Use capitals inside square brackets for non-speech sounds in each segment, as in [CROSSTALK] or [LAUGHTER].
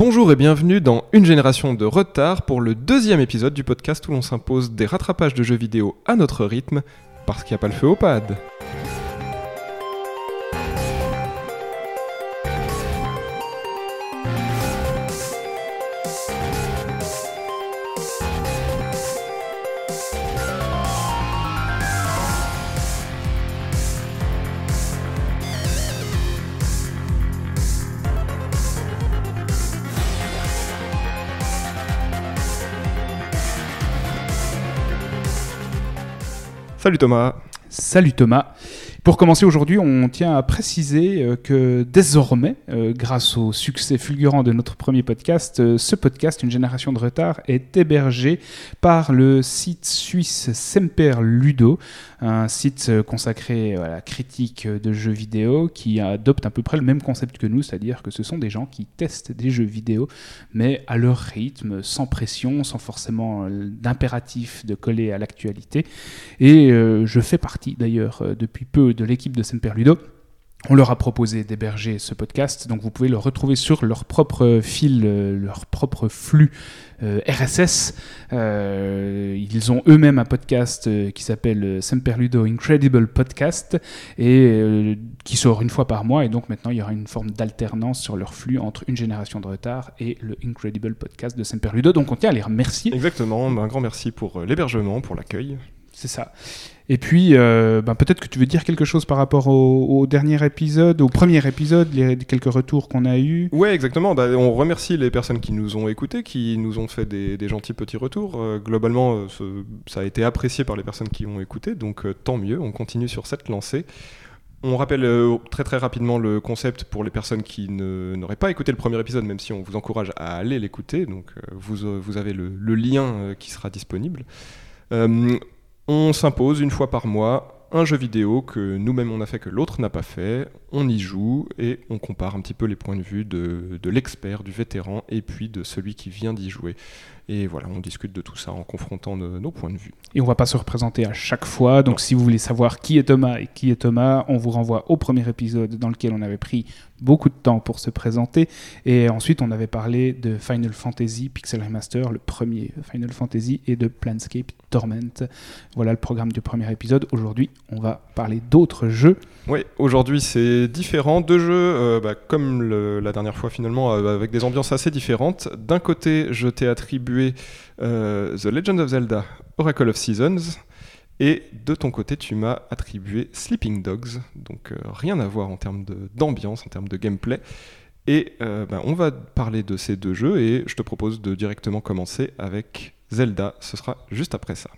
Bonjour et bienvenue dans Une génération de retard pour le deuxième épisode du podcast où l'on s'impose des rattrapages de jeux vidéo à notre rythme parce qu'il n'y a pas le feu au pad. Salut Thomas. Salut Thomas. Pour commencer aujourd'hui, on tient à préciser euh, que désormais, euh, grâce au succès fulgurant de notre premier podcast, euh, ce podcast, Une génération de retard, est hébergé par le site suisse Semper Ludo, un site consacré à la critique de jeux vidéo qui adopte à peu près le même concept que nous, c'est-à-dire que ce sont des gens qui testent des jeux vidéo, mais à leur rythme, sans pression, sans forcément d'impératif de coller à l'actualité. Et je fais partie d'ailleurs depuis peu de l'équipe de Semperludo. On leur a proposé d'héberger ce podcast, donc vous pouvez le retrouver sur leur propre fil, euh, leur propre flux euh, RSS. Euh, ils ont eux-mêmes un podcast qui s'appelle Semperludo Incredible Podcast et qui sort une fois par mois. Et donc maintenant, il y aura une forme d'alternance sur leur flux entre une génération de retard et le Incredible Podcast de Semperludo. Donc on tient à les remercier. Exactement, un grand merci pour l'hébergement, pour l'accueil. C'est ça. Et puis, euh, ben, peut-être que tu veux dire quelque chose par rapport au, dernier épisode, au premier épisode, les, quelques retours qu'on a eus. Ouais, exactement. Bah, on remercie les personnes qui nous ont écoutés, qui nous ont fait des, gentils petits retours. Euh, globalement, euh, ça a été apprécié par les personnes qui ont écouté, donc tant mieux. On continue sur cette lancée. On rappelle très très rapidement le concept pour les personnes qui n'auraient pas écouté le premier épisode, même si on vous encourage à aller l'écouter. Donc vous, vous avez le, le lien qui sera disponible. On s'impose une fois par mois un jeu vidéo que nous-mêmes on a fait que l'autre n'a pas fait, on y joue et on compare un petit peu les points de vue de, l'expert, du vétéran et puis de celui qui vient d'y jouer. Et voilà, on discute de tout ça en confrontant nos, points de vue. Et on va pas se représenter à chaque fois. Donc si vous voulez savoir qui est Thomas et qui est Thomas, on vous renvoie au premier épisode dans lequel on avait pris beaucoup de temps pour se présenter. Et ensuite, on avait parlé de Final Fantasy Pixel Remaster, le premier Final Fantasy, et de Planscape Torment. Voilà le programme du premier épisode. Aujourd'hui, on va parler d'autres jeux. Oui, aujourd'hui c'est différent. Deux jeux, euh, bah, comme la dernière fois finalement, euh, avec des ambiances assez différentes. D'un côté, je t'ai attribué euh, The Legend of Zelda Oracle of Seasons. Et de ton côté, tu m'as attribué Sleeping Dogs. Donc rien à voir en termes d'ambiance, en termes de gameplay. Et bah, on va parler de ces deux jeux et je te propose de directement commencer avec Zelda. Ce sera juste après ça.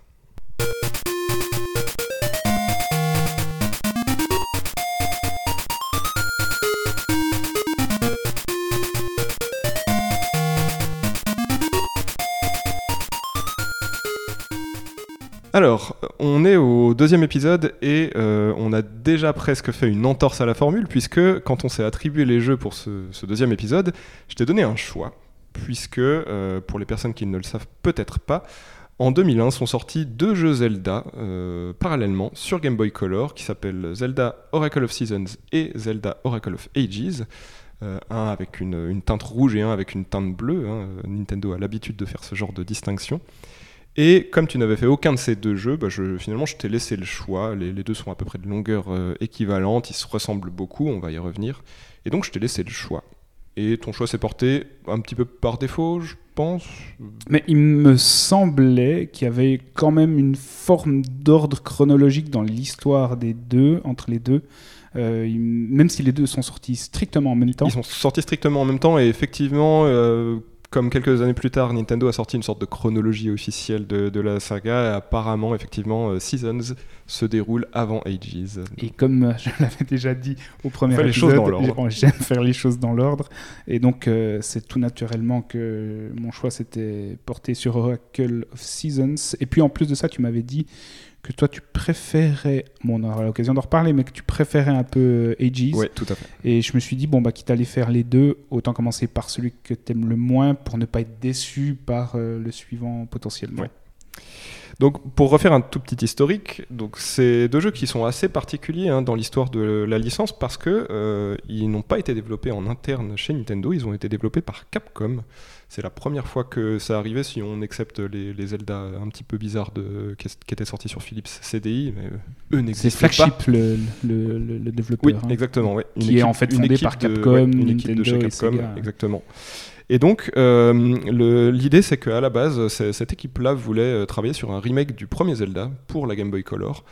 Alors, on est au deuxième épisode et euh, on a déjà presque fait une entorse à la formule puisque quand on s'est attribué les jeux pour ce, deuxième épisode, je t'ai donné un choix puisque euh, pour les personnes qui ne le savent peut-être pas, en 2001 sont sortis deux jeux Zelda euh, parallèlement sur Game Boy Color qui s'appellent Zelda Oracle of Seasons et Zelda Oracle of Ages. un avec une, teinte rouge et un avec une teinte bleue. Hein. Nintendo a l'habitude de faire ce genre de distinction. Et comme tu n'avais fait aucun de ces deux jeux, bah, je, finalement je t'ai laissé le choix. Les, deux sont à peu près de longueur euh, équivalente, ils se ressemblent beaucoup, on va y revenir. Et donc je t'ai laissé le choix. Et ton choix s'est porté un petit peu par défaut, je pense. Mais il me semblait qu'il y avait quand même une forme d'ordre chronologique dans l'histoire des deux, entre les deux. Euh, même si les deux sont sortis strictement en même temps. Ils sont sortis strictement en même temps et effectivement, euh, comme quelques années plus tard, Nintendo a sorti une sorte de chronologie officielle de, la saga. Apparemment, effectivement, euh, Seasons se déroule avant Ages. Et comme je [LAUGHS] l'avais déjà dit au premier épisode, j'aime faire les choses dans l'ordre. Et donc, euh, c'est tout naturellement que mon choix s'était porté sur Oracle of Seasons. Et puis, en plus de ça, tu m'avais dit que toi tu préférais, bon on aura l'occasion d'en reparler, mais que tu préférais un peu euh, Aegis. Oui, tout à fait. Et je me suis dit, bon, bah, quitte à aller faire les deux, autant commencer par celui que tu aimes le moins pour ne pas être déçu par euh, le suivant potentiellement. Donc, pour refaire un tout petit historique, donc c'est deux jeux qui sont assez particuliers hein, dans l'histoire de la licence parce que euh, ils n'ont pas été développés en interne chez Nintendo, ils ont été développés par Capcom. C'est la première fois que ça arrivait, si on accepte les, les Zelda un petit peu bizarres de, qui, qui étaient sortis sur Philips CDI, mais eux C'est n'existent pas. Flagship le, le, le- le développeur. Oui, hein. exactement. ouais. Qui est en fait une fondé équipe par de- Capcom, ouais, une équipe de chez et Capcom, Sega. exactement. Et donc, euh, l'idée, c'est qu'à la base, c'est- cette équipe-là voulait euh, travailler sur un remake du premier Zelda pour la Game Boy Color.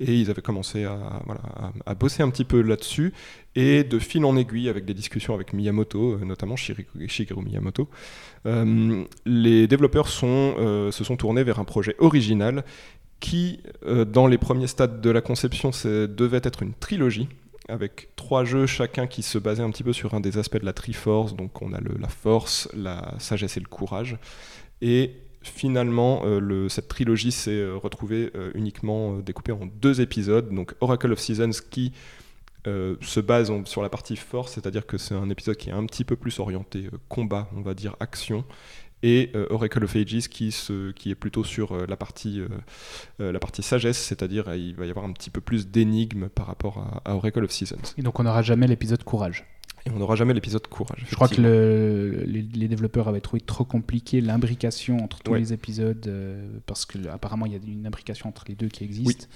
Et ils avaient commencé à, bosser un petit peu là-dessus. Et de fil en aiguille, avec des discussions avec Miyamoto, euh, notamment Shigeru Miyamoto, euh, les développeurs euh, se sont tournés vers un projet original qui, dans les premiers stades de la conception, devait être une trilogie avec trois jeux chacun qui se basaient un petit peu sur un des aspects de la Triforce. Donc on a le- la force, la sagesse et le courage. Et finalement, euh, cette trilogie s'est euh, retrouvée euh, uniquement découpée en deux épisodes. Donc Oracle of Seasons qui se base sur la partie force, c'est-à-dire que c'est un épisode qui est un petit peu plus orienté combat, on va dire action. Et Oracle of Ages qui, est plutôt sur la, partie, la partie sagesse, c'est-à-dire il va y avoir un petit peu plus d'énigmes par rapport à Oracle of Seasons. Et donc on n'aura jamais l'épisode Courage. Et on n'aura jamais l'épisode courage. Je crois que le- les, les développeurs avaient trouvé trop compliqué l'imbrication entre tous Ouais. les épisodes euh, parce que apparemment il y a une imbrication entre les deux qui existe.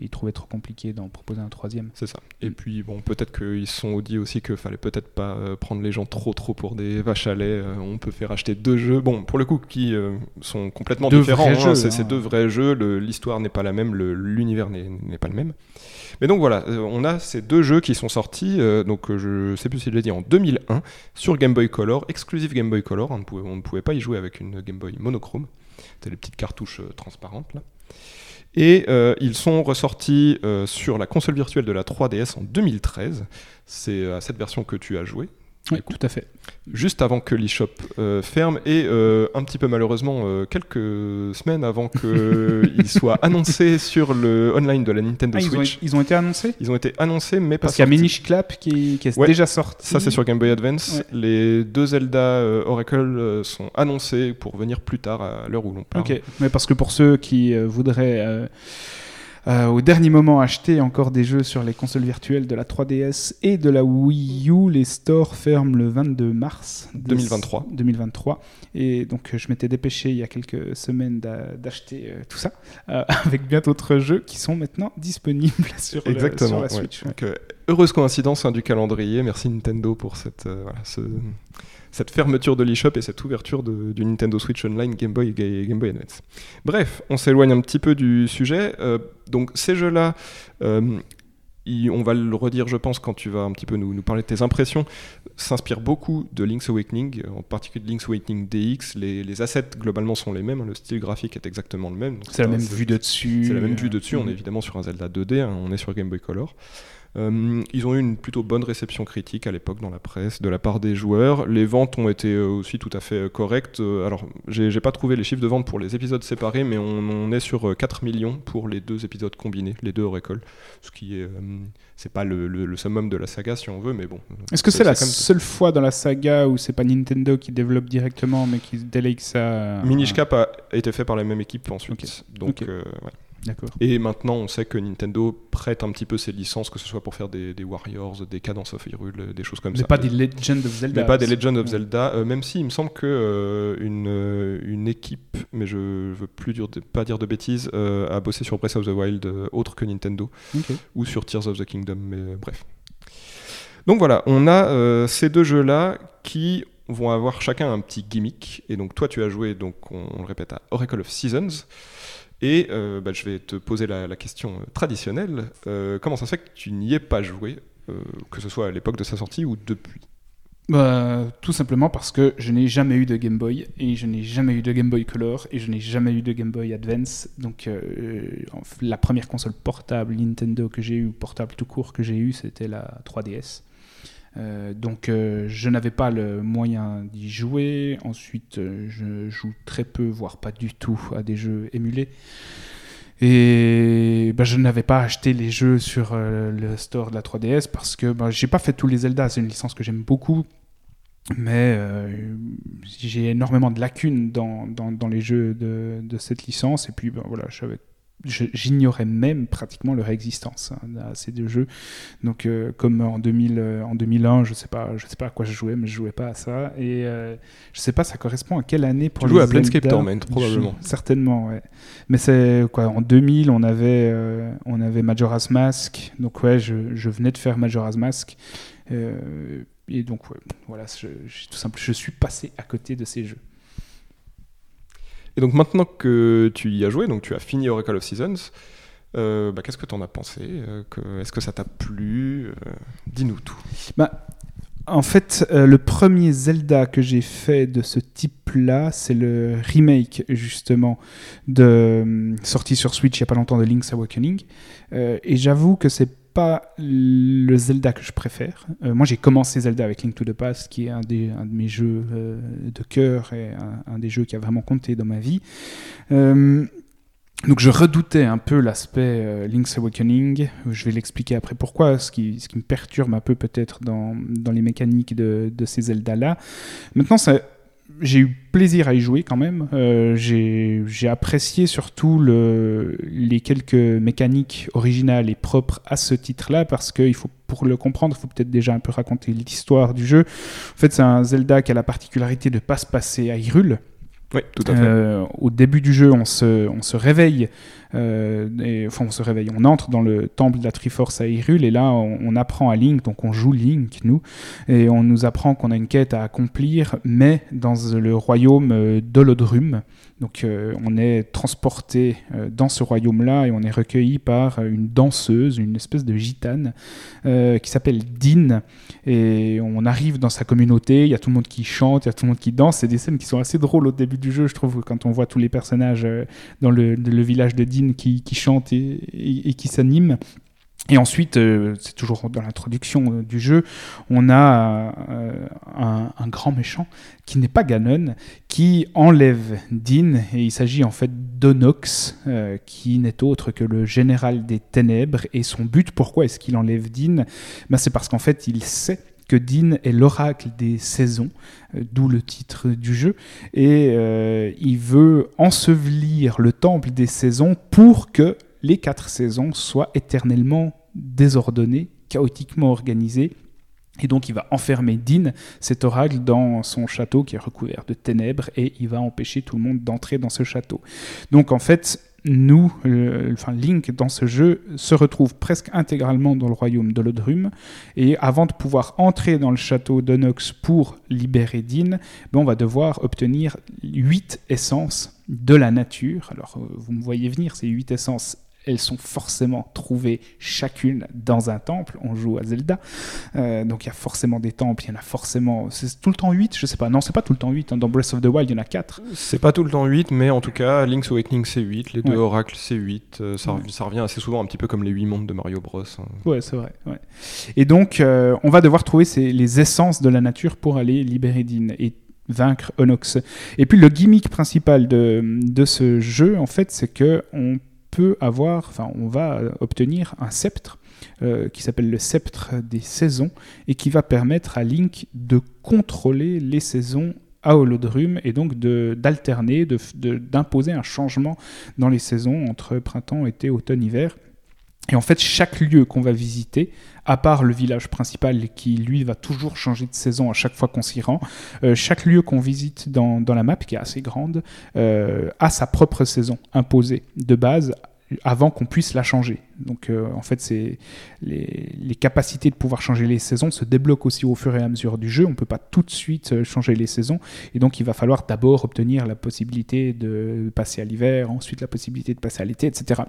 Ils trouvaient trop compliqué d'en proposer un troisième. C'est ça. Et puis, bon, peut-être qu'ils se sont dit aussi qu'il fallait peut-être pas euh, prendre les gens trop trop pour des vaches à lait. Euh, on peut faire acheter deux jeux, bon, pour le coup, qui euh, sont complètement Deux différents. hein. c'est hein. deux vrais jeux, l'histoire n'est pas la même, l'univers n'est pas le même. Mais donc voilà, on a ces deux jeux qui sont sortis, euh, donc je sais plus si je l'ai dit, en 2001, sur Game Boy Color, exclusive Game Boy Color, on ne pouvait, on ne pouvait pas y jouer avec une Game Boy monochrome. C'était les petites cartouches transparentes là. Et euh, ils sont ressortis euh, sur la console virtuelle de la 3DS en 2013. C'est à cette version que tu as joué, Oui, tout à fait. juste avant que l'eShop euh, ferme et euh, un petit peu malheureusement euh, quelques semaines avant qu'il [LAUGHS] soit annoncé sur le online de la Nintendo Ah, ils, ont, Switch. ils ont été annoncés? Ils ont été annoncés, mais Parce pas qu'il y a. Minish Clap qui, qui est Ouais, déjà sorti. Ça, c'est sur Game Boy Advance. Ouais. Les deux Zelda Oracle sont annoncés pour venir plus tard à l'heure où l'on parle. Ok, mais parce que pour ceux qui voudraient euh, au dernier moment acheter encore des jeux sur les consoles virtuelles de la 3DS et de la Wii U, les stores ferment le 22 mars de- 2023. 2023. Et donc euh, je m'étais dépêché il y a quelques semaines d'a- d'acheter euh, tout ça euh, [LAUGHS] avec bien d'autres jeux qui sont maintenant disponibles [LAUGHS] sur, le- Exactement, sur la. Switch. ouais. Donc, heureuse coïncidence hein, du calendrier. Merci Nintendo pour cette, voilà, ce- cette fermeture de l'eShop et cette ouverture de- du Nintendo Switch Online Game Boy et Game Boy Advance. Bref, on s'éloigne un petit peu du sujet. Euh, donc ces jeux-là, euh, on va le redire, je pense, quand tu vas un petit peu nous, nous parler de tes impressions, s'inspirent beaucoup de Link's Awakening, en particulier de Link's Awakening DX. Les, les assets, globalement, sont les mêmes. hein, le style graphique est exactement le même. C'est la même vue de dessus. c'est la même vue de dessus, on est Mm. évidemment sur un Zelda 2D, hein, on est sur Game Boy Color. Euh, ils ont eu une plutôt bonne réception critique à l'époque dans la presse de la part des joueurs. Les ventes ont été euh, aussi tout à fait euh, correctes. Alors, j'ai pas trouvé les chiffres de vente pour les épisodes séparés, mais on, on est sur euh, 4 millions pour les deux épisodes combinés, les deux Oracle. Ce qui est. c'est pas le, le- le summum de la saga si on veut, mais bon. Est-ce que c'est la seule fois dans la saga où c'est pas Nintendo qui développe directement mais qui délègue ça à- Minish Cap a été fait par la même équipe ensuite. Donc, euh, ouais. Et maintenant, on sait que Nintendo prête un petit peu ses licences, que ce soit pour faire des, des Warriors, des Cadence of Hyrule, des choses comme Mais ça. pas des Legend of Zelda. mais pas des Legend of. Zelda, euh, même si il me semble que euh, une, euh, une équipe, mais je veux plus dire pas dire de bêtises, euh, a bossé sur Breath of the Wild autre que Nintendo, ou sur Tears of the Kingdom, mais bref. Donc voilà, on a ces deux jeux-là qui vont avoir chacun un petit gimmick. Et donc toi, tu as joué, donc on, on le répète, à Oracle of Seasons. Et euh, bah, je vais te poser la, question traditionnelle. Euh, comment ça se fait que tu n'y aies pas joué, euh, que ce soit à l'époque de sa sortie ou depuis? Bah, tout simplement parce que je n'ai jamais eu de Game Boy et je n'ai jamais eu de Game Boy Color et je n'ai jamais eu de Game Boy Advance. Donc la première console portable Nintendo que j'ai eu, portable tout court que j'ai eu, c'était la 3DS. Euh, donc euh, je n'avais pas le moyen d'y jouer. Ensuite, euh, je joue très peu, voire pas du tout, à des jeux émulés. Et bah, je n'avais pas acheté les jeux sur le store de la 3DS parce que bah, j'ai pas fait tous les Zelda. C'est une licence que j'aime beaucoup. mais j'ai énormément de lacunes dans, les jeux de, cette licence. Et puis ben, voilà, j'ignorais même pratiquement leur existence hein, à ces deux jeux. Donc, euh, comme en, 2000, euh, en 2001, je sais pas, je sais pas à quoi je jouais, mais je jouais pas à ça. Et euh, je sais pas, ça correspond à quelle année pour Tu jouais à Planescape Torment, probablement. certainement, ouais. Mais c'est quoi En 2000, on avait, on avait Majora's Mask. Donc ouais, je, je venais de faire Majora's Mask. Et donc, voilà, je, tout simple, je suis passé à côté de ces jeux. Et donc maintenant que tu y as joué, donc tu as fini Oracle of Seasons, euh, bah, qu'est-ce que tu en as pensé euh, Est-ce que ça t'a plu euh, Dis-nous tout. Bah, en fait, le premier Zelda que j'ai fait de ce type-là, c'est le remake justement de sorti sur Switch il n'y a pas longtemps de Link's Awakening. et j'avoue que c'est pas le Zelda que je préfère. Euh, moi, j'ai commencé Zelda avec Link to the Past, qui est un, des, un de mes jeux euh, de cœur et un, des jeux qui a vraiment compté dans ma vie. Euh, donc je redoutais un peu l'aspect Link's Awakening, je vais l'expliquer après pourquoi, ce qui, ce qui me perturbe un peu peut-être dans, dans les mécaniques de, de ces Zelda-là. Maintenant, ça, j'ai eu plaisir à y jouer quand même. Euh, j'ai apprécié surtout le, les quelques mécaniques originales et propres à ce titre-là parce que il faut, pour le comprendre, il faut peut-être déjà un peu raconter l'histoire du jeu. En fait, c'est un Zelda qui a la particularité de ne pas se passer à Hyrule. Oui, tout à fait. Euh, au début du jeu, on se, réveille, euh, enfin on se réveille, on entre dans le temple de la Triforce à Hyrule, et là on, apprend à Link, donc on joue Link, nous, et on nous apprend qu'on a une quête à accomplir, mais dans le royaume euh, d'Olodrum. Donc euh, on est transporté euh, dans ce royaume-là et on est recueilli par une danseuse, une espèce de gitane qui s'appelle Din. Et on arrive dans sa communauté, il y a tout le monde qui chante, il y a tout le monde qui danse. C'est des scènes qui sont assez drôles au début du jeu, je trouve, quand on voit tous les personnages dans le, village de Din qui, chantent et qui s'animent. Et ensuite, euh, c'est toujours dans l'introduction euh, du jeu, on a euh, un, grand méchant qui n'est pas Ganon, qui enlève Din, et il s'agit en fait d'Onox, qui n'est autre que le général des ténèbres. Et son but, pourquoi est-ce qu'il enlève Din? Ben, C'est parce qu'en fait, il sait que Din est l'oracle des saisons, d'où le titre du jeu, et il veut ensevelir le temple des saisons pour que les quatre saisons soient éternellement désordonnées, chaotiquement organisées. Et donc il va enfermer Din, cet oracle, dans son château qui est recouvert de ténèbres et il va empêcher tout le monde d'entrer dans ce château. Donc en fait, nous, enfin Link dans ce jeu se retrouve presque intégralement dans le royaume de l'Odrum et avant de pouvoir entrer dans le château d'Onox pour libérer Din, ben, on va devoir obtenir huit essences de la nature. Alors euh, vous me voyez venir, ces huit essences elles sont forcément trouvées chacune dans un temple. On joue à Zelda, euh, donc il y a forcément des temples, il y en a forcément. C'est tout le temps 8, je sais pas. Non, c'est pas tout le temps 8. Hein. Dans Breath of the Wild, il y en a 4. C'est pas tout le temps 8, mais en tout cas, Link's Awakening c'est 8, les deux oracles c'est 8. Euh, ça, ça, revient assez souvent un petit peu comme les 8 mondes de Mario Bros. Hein. Ouais, c'est vrai. Et donc, euh, on va devoir trouver ces, les essences de la nature pour aller libérer Din. Et vaincre Onox. Et puis le gimmick principal de, de ce jeu, en fait, c'est que on avoir, enfin, on va obtenir un sceptre euh, qui s'appelle le sceptre des saisons et qui va permettre à Link de contrôler les saisons à Holodrum et donc d'alterner, d'imposer un changement dans les saisons entre printemps, été, automne, hiver. Et en fait, chaque lieu qu'on va visiter, à part le village principal qui, lui, va toujours changer de saison à chaque fois qu'on s'y rend, euh, chaque lieu qu'on visite dans, la map, qui est assez grande, euh, a sa propre saison imposée de base avant qu'on puisse la changer. Donc euh, en fait, les, les, capacités de pouvoir changer les saisons se débloquent aussi au fur et à mesure du jeu. On ne peut pas tout de suite changer les saisons. Et donc il va falloir d'abord obtenir la possibilité de passer à l'hiver, ensuite la possibilité de passer à l'été, etc.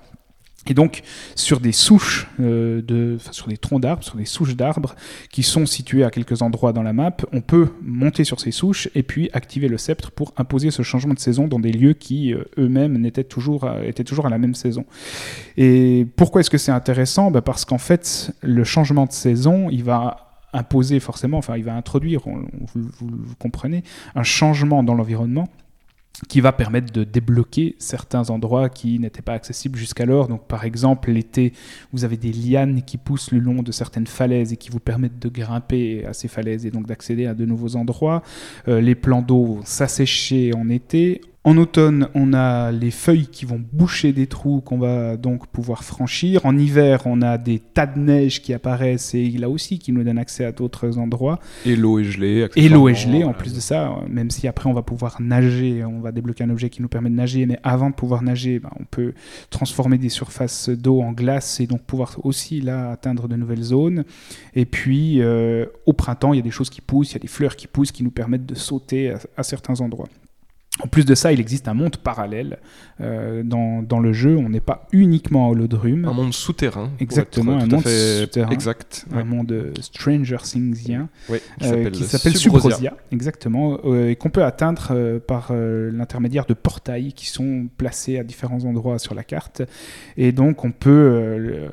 Et donc, sur des souches, euh, sur des troncs d'arbres, sur des souches d'arbres qui sont situées à quelques endroits dans la map, on peut monter sur ces souches et puis activer le sceptre pour imposer ce changement de saison dans des lieux qui euh, eux-mêmes étaient toujours, à, étaient toujours à la même saison. Et pourquoi est-ce que c'est intéressant? Bah, Parce qu'en fait, le changement de saison, il va imposer forcément, enfin, il va introduire, vous comprenez, un changement dans l'environnement qui va permettre de débloquer certains endroits qui n'étaient pas accessibles jusqu'alors. Donc, par exemple, l'été, vous avez des lianes qui poussent le long de certaines falaises et qui vous permettent de grimper à ces falaises et donc d'accéder à de nouveaux endroits. Euh, les plans d'eau vont s'assécher en été. En automne, on a les feuilles qui vont boucher des trous qu'on va donc pouvoir franchir. En hiver, on a des tas de neige qui apparaissent et là aussi qui nous donnent accès à d'autres endroits. Et l'eau est gelée. Et l'eau est gelée en plus de ça, même si après on va pouvoir nager, on va débloquer un objet qui nous permet de nager, mais avant de pouvoir nager, ben, on peut transformer des surfaces d'eau en glace et donc pouvoir aussi là atteindre de nouvelles zones. Et puis euh, au printemps, il y a des choses qui poussent, il y a des fleurs qui poussent qui nous permettent de sauter à certains endroits. En plus de ça, il existe un monde parallèle euh, dans, dans, le jeu. On n'est pas uniquement à Holodrum. Un monde souterrain. Exactement, un monde souterrain. Exact. Un monde Stranger Thingsien. Oui, euh, qui s'appelle Subrosia. Exactement. Euh, et qu'on peut atteindre par l'intermédiaire de portails qui sont placés à différents endroits sur la carte. Et donc, on peut,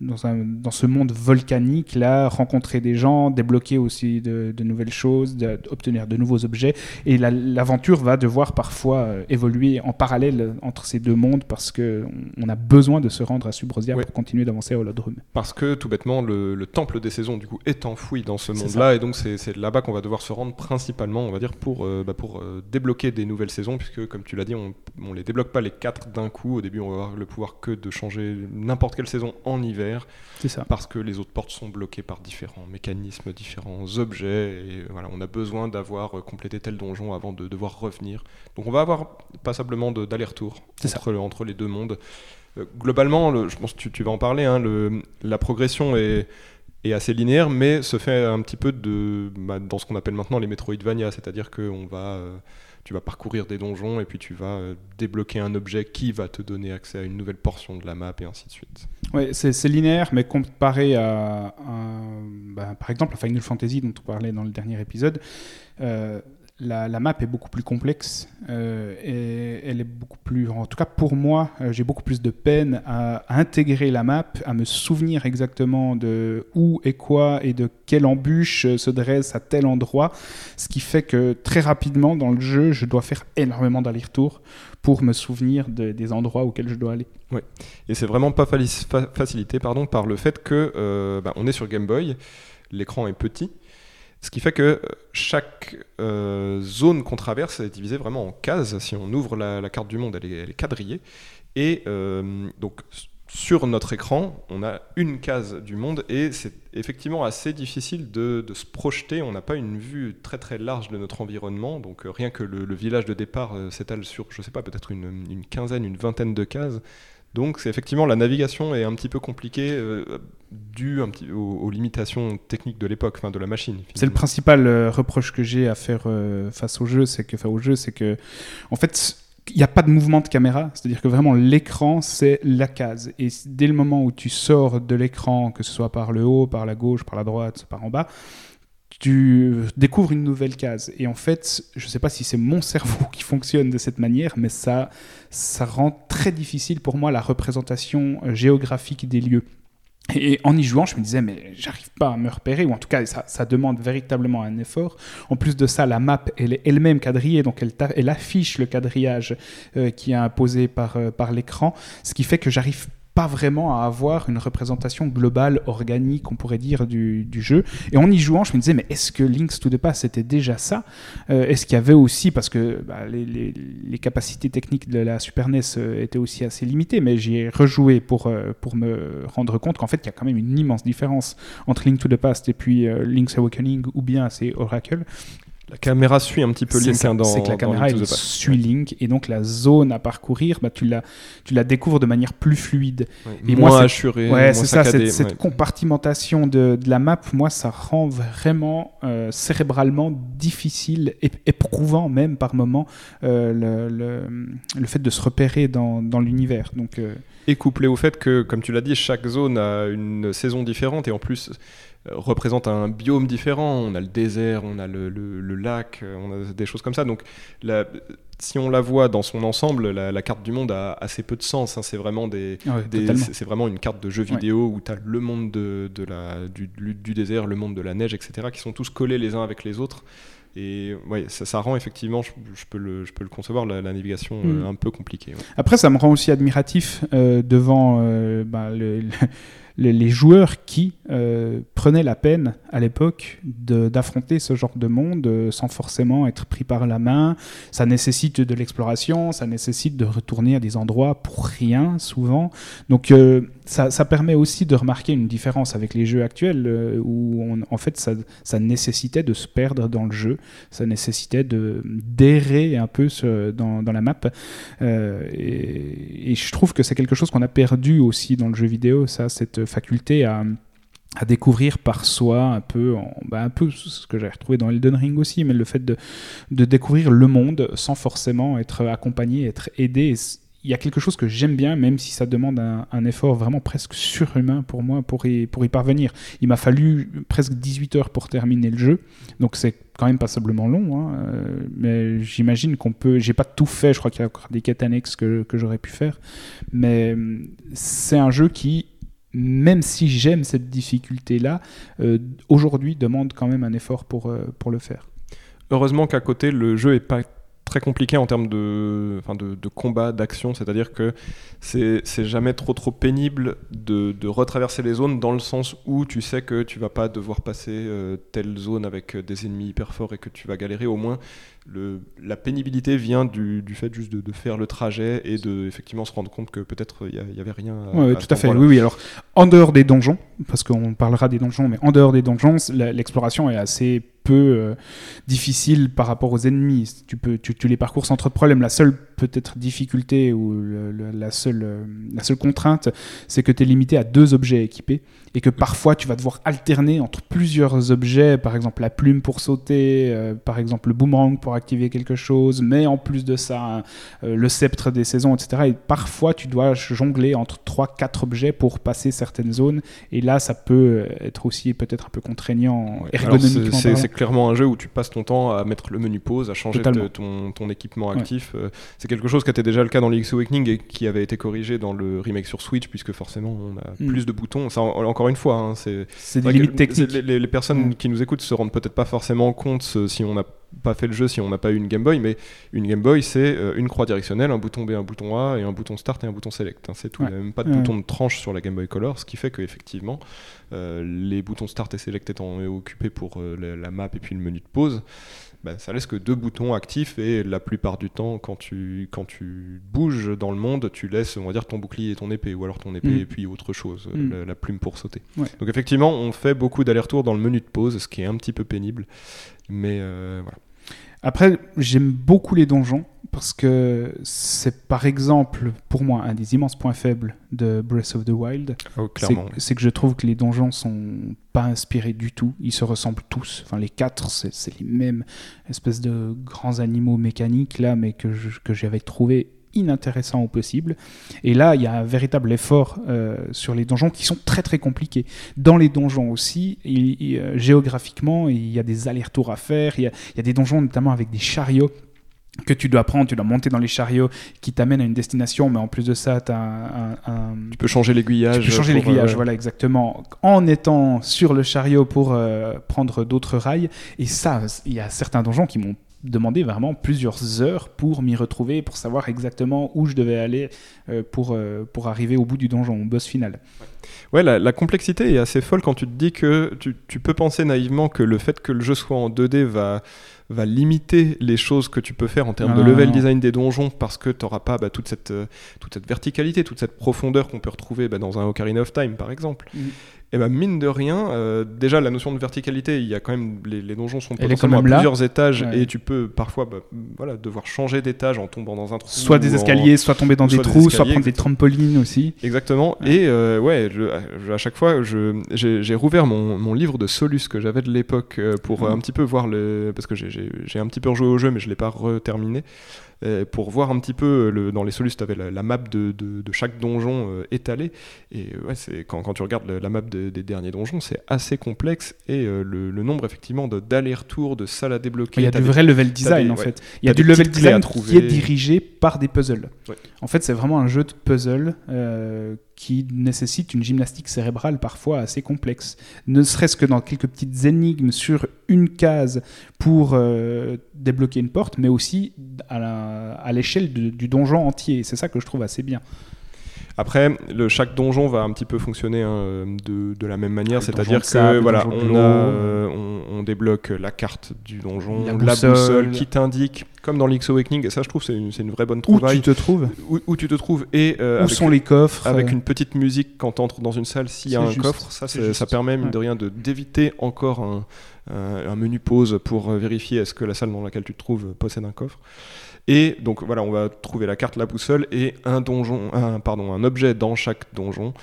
dans, un, dans ce monde volcanique, là, rencontrer des gens, débloquer aussi de, de nouvelles choses, obtenir de nouveaux objets. Et l'aventure va devoir parfois euh, évoluer en parallèle entre ces deux mondes parce qu'on on a besoin de se rendre à Subrosia pour continuer d'avancer à Holodrum. Parce que tout bêtement, le, temple des saisons du coup est enfoui dans ce monde-là et donc c'est là-bas qu'on va devoir se rendre principalement, on va dire, pour, euh, bah, pour euh, débloquer des nouvelles saisons puisque comme tu l'as dit, on, on les débloque pas les quatre d'un coup. Au début, on va avoir le pouvoir que de changer n'importe quelle saison en hiver. C'est ça. Parce que les autres portes sont bloquées par différents mécanismes, différents objets et voilà, on a besoin d'avoir complété tel donjon avant de devoir revenir donc on va avoir passablement d'aller-retour entre, entre, les deux mondes. Euh, globalement, je pense que tu, vas en parler, hein, la progression est, assez linéaire, mais se fait un petit peu de, bah, dans ce qu'on appelle maintenant les Metroidvania, c'est-à-dire que va, euh, tu vas parcourir des donjons et puis tu vas euh, débloquer un objet qui va te donner accès à une nouvelle portion de la map et ainsi de suite. Oui, c'est linéaire, mais comparé à, bah, par exemple à Final Fantasy dont on parlait dans le dernier épisode, la, map est beaucoup plus complexe euh, et elle est beaucoup plus, en tout cas pour moi, euh, j'ai beaucoup plus de peine à, intégrer la map, à me souvenir exactement de où et quoi et de quelle embûche se dresse à tel endroit, ce qui fait que très rapidement dans le jeu, je dois faire énormément d'allers-retours pour me souvenir des endroits auxquels je dois aller. Oui, et c'est vraiment pas facilité pardon, par le fait que euh, bah, est sur Game Boy, l'écran est petit. Ce qui fait que euh, chaque euh, zone qu'on traverse est divisée vraiment en cases. Si on ouvre la, carte du monde, elle est, quadrillée. Et euh, donc sur notre écran, on a une case du monde et c'est effectivement assez difficile de, se projeter. On n'a pas une vue très très large de notre environnement. Donc rien que le, village de départ s'étale sur, je sais pas, peut-être une, quinzaine, une vingtaine de cases. Donc effectivement la navigation est un petit peu compliquée euh, petit, aux, limitations techniques de l'époque, enfin de la machine. C'est le principal euh, reproche que j'ai à faire euh, face au jeu, c'est que, au jeu, c'est que en fait il n'y a pas de mouvement de caméra, c'est-à-dire que vraiment l'écran c'est la case. Et dès le moment où tu sors de l'écran, que ce soit par le haut, par la gauche, par la droite, par en bas, tu découvres une nouvelle case. Et en fait, je ne sais pas si c'est mon [LAUGHS] cerveau qui fonctionne de cette manière, mais ça, ça rend très difficile pour moi la représentation euh, géographique des lieux. Et en y jouant, je me disais, mais j'arrive pas à me repérer, ou en tout cas, ça, demande véritablement un effort. En plus de ça, la map, elle est elle-même quadrillée, donc elle, affiche le quadrillage euh, qui est imposé par, euh, par l'écran, ce qui fait que j'arrive pas vraiment à avoir une représentation globale, organique, on pourrait dire, du, jeu. Et en y jouant, je me disais, mais est-ce que Links to the Past c'était déjà ça? Euh, Est-ce qu'il y avait aussi, parce que bah, les, capacités techniques de la Super NES euh, étaient aussi assez limitées, mais j'y ai rejoué pour, euh, pour me rendre compte qu'en fait, il y a quand même une immense différence entre Link to the Past et puis Link's Awakening ou bien c'est Oracle. La caméra suit un petit peu Link hein, dans C'est que la caméra suit Link et donc la zone à parcourir, bah, tu, la, tu la découvres de manière plus fluide. et moins assurée. Ouais, c'est ça, cette, compartimentation de, de, la map, moi, ça rend vraiment euh, cérébralement difficile, et éprouvant même par moments, euh, le, le, le, fait de se repérer dans, dans l'univers. Donc, euh, Et couplé au fait que, comme tu l'as dit, chaque zone a une saison différente et en plus représente un biome différent. On a le désert, on a le, lac, euh, on a des choses comme ça. Donc, si on la voit dans son ensemble, la, carte du monde a assez peu de sens. Hein. C'est vraiment des, c'est vraiment une carte de jeu vidéo où tu as le monde de, la, du, désert, le monde de la neige, etc., qui sont tous collés les uns avec les autres. Et ouais, ça, ça rend effectivement, je, je peux, le, je peux le concevoir, la, la navigation euh, Mm. un peu compliquée. ouais. Après, ça me rend aussi admiratif euh, devant euh, bah, le- le- le- les joueurs qui euh, prenaient la peine à l'époque d'affronter ce genre de monde euh, sans forcément être pris par la main. Ça nécessite de l'exploration, ça nécessite de retourner à des endroits pour rien souvent. Donc euh, ça, permet aussi de remarquer une différence avec les jeux actuels où on- en fait ça, nécessitait de se perdre dans le jeu, ça nécessitait de d'errer un peu dans, la map. Et, et je trouve que c'est quelque chose qu'on a perdu aussi dans le jeu vidéo, ça, cette faculté à, à découvrir par soi un peu, bah, un peu ce que j'ai retrouvé dans Elden Ring aussi, mais le fait de, de découvrir le monde sans forcément être accompagné, être aidé. Il y a quelque chose que j'aime bien, même si ça demande un, un effort vraiment presque surhumain pour moi pour y, pour y parvenir. Il m'a fallu presque 18 heures pour terminer le jeu, donc c'est quand même passablement long, hein, euh, mais j'imagine qu'on peut. J'ai pas tout fait, je crois qu'il y a encore des quêtes annexes que, que j'aurais pu faire, mais hum, c'est un jeu qui, même si j'aime cette difficulté-là, euh, aujourd'hui demande quand même un effort pour, euh, pour le faire. Heureusement qu'à côté, le jeu est pas très compliqué en termes de, enfin de, de combat, d'action, c'est-à-dire que c'est jamais trop trop pénible de, de retraverser les zones dans le sens où tu sais que tu vas pas devoir passer euh, telle zone avec des ennemis hyper forts et que tu vas galérer. Au moins, le, la pénibilité vient du, du fait juste de, de faire le trajet et de effectivement se rendre compte que peut-être il y, avait rien. À, Ouais, à tout à fait. Oui, oui. Alors, en dehors des donjons, parce qu'on parlera des donjons, mais en dehors des donjons, l'exploration est assez peu euh, difficile par rapport aux ennemis. Tu peux, tu, tu les parcours sans trop de problèmes. La seule peut-être difficulté ou le- le- la seule, euh, la seule contrainte, c'est que tu es limité à deux objets équipés et que parfois tu vas devoir alterner entre plusieurs objets, par exemple la plume pour sauter, euh, par exemple le boomerang pour activer quelque chose, mais en plus de ça, un- euh, le sceptre des saisons, etc. Et parfois, tu dois jongler entre 3-4 objets pour passer certaines zones. Et là, ça peut être aussi peut-être un peu contraignant ergonomiquement. C'est clairement un jeu où tu passes ton temps à mettre le menu pause, à changer de- ton, ton équipement actif. C'est quelque chose qui était déjà le cas dans l'X Awakening et qui avait été corrigé dans le remake sur Switch, puisque forcément on a Mm. plus de boutons. Ça, en- encore une fois, hein, c'est des limites techniques. Les, personnes Mm. qui nous écoutent se rendent peut-être pas forcément compte euh, si on n'a pas fait le jeu, si on n'a pas eu une Game Boy, mais une Game Boy c'est euh, une croix directionnelle, un bouton B, un bouton A et un bouton Start et un bouton Select. hein, c'est tout. Ouais. Il n'y a même pas de Ouais. bouton de tranche sur la Game Boy Color, ce qui fait qu'effectivement, euh, les boutons Start et Select étant occupés pour euh, la, la map et puis le menu de pause, bah, ça laisse que deux boutons actifs et la plupart du temps, quand tu, quand tu bouges dans le monde, tu laisses, on va dire, ton bouclier et ton épée, ou alors ton épée Mm. et puis autre chose, Mm. la, la plume pour sauter. Ouais. Donc effectivement, on fait beaucoup d'allers-retours dans le menu de pause, ce qui est un petit peu pénible, mais euh, voilà. Après, j'aime beaucoup les donjons parce que c'est par exemple pour moi un des immenses points faibles de Breath of the Wild. Oh, C'est que je trouve que les donjons sont pas inspirés du tout. Ils se ressemblent tous. Enfin, les quatre, c'est les mêmes espèces de grands animaux mécaniques là, mais que j'avais trouvé inintéressant au possible. Et là, il y a un véritable effort euh, sur les donjons qui sont très très compliqués. Dans les donjons aussi, il- il, euh, géographiquement, il y a des allers-retours à faire. Il y a, il y a des donjons notamment avec des chariots que tu dois prendre, tu dois monter dans les chariots qui t'amènent à une destination, mais en plus de ça, tu as un, un- un- Tu peux changer l'aiguillage. tu peux changer l'aiguillage, euh, voilà, exactement, en étant sur le chariot pour euh, prendre d'autres rails. Et ça, il y a certains donjons qui m'ont demandé vraiment plusieurs heures pour m'y retrouver, pour savoir exactement où je devais aller pour, euh, pour arriver au bout du donjon, au boss final. Ouais, la, la complexité est assez folle quand tu te dis que tu, tu peux penser naïvement que le fait que le jeu soit en 2D va, va limiter les choses que tu peux faire en termes de level design des donjons parce que tu n'auras pas bah, toute, cette, euh, toute cette verticalité, toute cette profondeur qu'on peut retrouver bah, dans un Ocarina of Time par exemple. Mhm. Et bah, mine de rien, euh, déjà la notion de verticalité, il y a quand même les, les donjons sont potentiellement à plusieurs étages Ouais. et tu peux parfois bah, voilà, devoir changer d'étage en tombant dans un trou. Soit des en- escaliers, soit tomber dans soit des trous, soit prendre des trampolines aussi. Exactement. Ouais. Et euh, ouais, je- je- à chaque fois, je- j'ai rouvert mon, mon livre de Solus que j'avais de l'époque euh, pour Mhm. un petit peu voir le. Parce que j'ai- j'ai j'ai un petit peu rejoué au jeu, mais je ne l'ai pas reterminé. Euh, pour voir un petit peu, le, dans les Solus, tu avais la, la map de, de- de chaque donjon euh, étalée. Et euh, ouais, c'est- quand, quand tu regardes la map de- des derniers donjons, c'est assez complexe. Et euh, le, le nombre, effectivement, d'allers-retours, de salles à débloquer. Il y a du des- vrai level design des- en fait. Il y a du level design qui est dirigé par des puzzles. Ouais. En fait, c'est vraiment un jeu de puzzle euh, qui nécessite une gymnastique cérébrale parfois assez complexe. Ne serait-ce que dans quelques petites énigmes sur une case pour euh, débloquer une porte, mais aussi à l'échelle du donjon entier. C'est ça que je trouve assez bien. Après, le, chaque donjon va un petit peu fonctionner hein, de, de la même manière, Le c'est-à-dire sable, que voilà, on, a, euh, on, on débloque la carte du donjon, La la boussole. qui t'indique, comme dans l'X Awakening, et ça je trouve c'est une, vraie bonne Où trouvaille, tu te trouves où, où tu te trouves et euh, Où avec, sont les coffres avec euh, une petite musique quand tu entres dans une salle s'il y a un juste, coffre, ça, permet mine Ouais. de rien d'éviter encore un, un- un menu pause pour vérifier est-ce que la salle dans laquelle tu te trouves possède un coffre. Et donc voilà, on va trouver la carte, la boussole et un donjon, un, pardon, un objet dans chaque donjon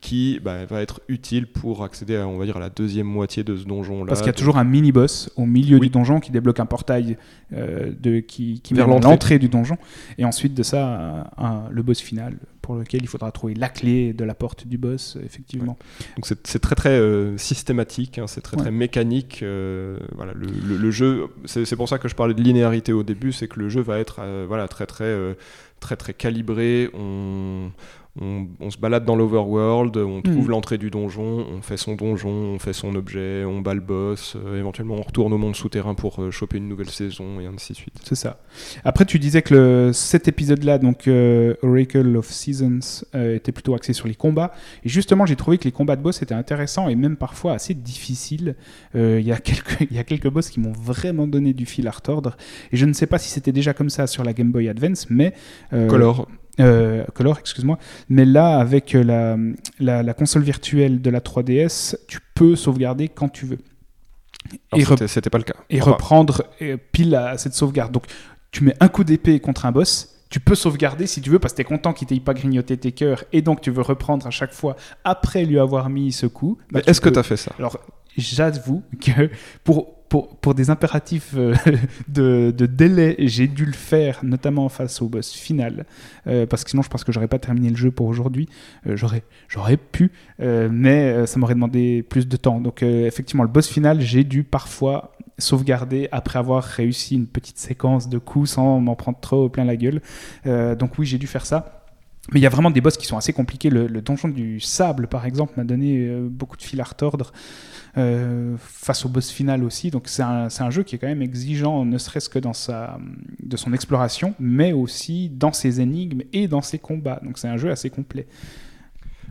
qui bah, va être utile pour accéder à, on va dire, à la deuxième moitié de ce donjon-là. Parce qu'il y a toujours un mini-boss au milieu Oui. du donjon qui débloque un portail euh, de, qui, qui Vers l'entrée. du donjon. Et ensuite de ça, un- un- le boss final pour lequel il faudra trouver la clé de la porte du boss, effectivement. Donc c'est très très euh, systématique, hein, c'est très Ouais. très mécanique. euh, voilà, le, le- le jeu, c'est c'est pour ça que je parlais de linéarité au début, c'est que le jeu va être euh, voilà très très euh, très très calibré. On, on, on se balade dans l'overworld, on trouve Mhm. l'entrée du donjon, on fait son donjon, on fait son objet, on bat le boss, euh, éventuellement on retourne au monde souterrain pour euh, choper une nouvelle saison et ainsi de suite. C'est ça. Après, tu disais que le, cet épisode-là, donc euh, Oracle of Seasons, était plutôt axé sur les combats. Et justement, j'ai trouvé que les combats de boss étaient intéressants et même parfois assez difficiles. Il y, a [LAUGHS] quelques- y a quelques boss qui m'ont vraiment donné du fil à retordre. Et je ne sais pas si c'était déjà comme ça sur la Game Boy Advance, mais. Color, euh, Color, excuse-moi. Mais là, avec euh, la, la, la console virtuelle de la 3DS, tu peux sauvegarder quand tu veux. c'était- pas le cas. et Enfin, reprendre euh, pile à cette sauvegarde. Donc, tu mets un coup d'épée contre un boss. Tu peux sauvegarder si tu veux parce que tu es content qu'il t'ait pas grignoté tes cœurs et donc tu veux reprendre à chaque fois après lui avoir mis ce coup. bah, Est-ce que tu as fait ça? Alors, j'avoue que pour, pour, des impératifs euh, [LAUGHS] de, de délai, j'ai dû le faire, notamment face au boss final, euh, parce que sinon je pense que j'aurais pas terminé le jeu pour aujourd'hui. Euh, j'aurais, pu, mais ça m'aurait demandé plus de temps. Donc, effectivement, le boss final, j'ai dû parfois sauvegarder après avoir réussi une petite séquence de coups sans m'en prendre trop plein la gueule. Donc, oui, j'ai dû faire ça. Mais il y a vraiment des boss qui sont assez compliqués. Le, le donjon du sable, par exemple, m'a donné euh, beaucoup de fil à retordre euh, face au boss final aussi. Donc c'est un, un jeu qui est quand même exigeant, ne serait-ce que dans sa, de son exploration, mais aussi dans ses énigmes et dans ses combats. Donc c'est un jeu assez complet.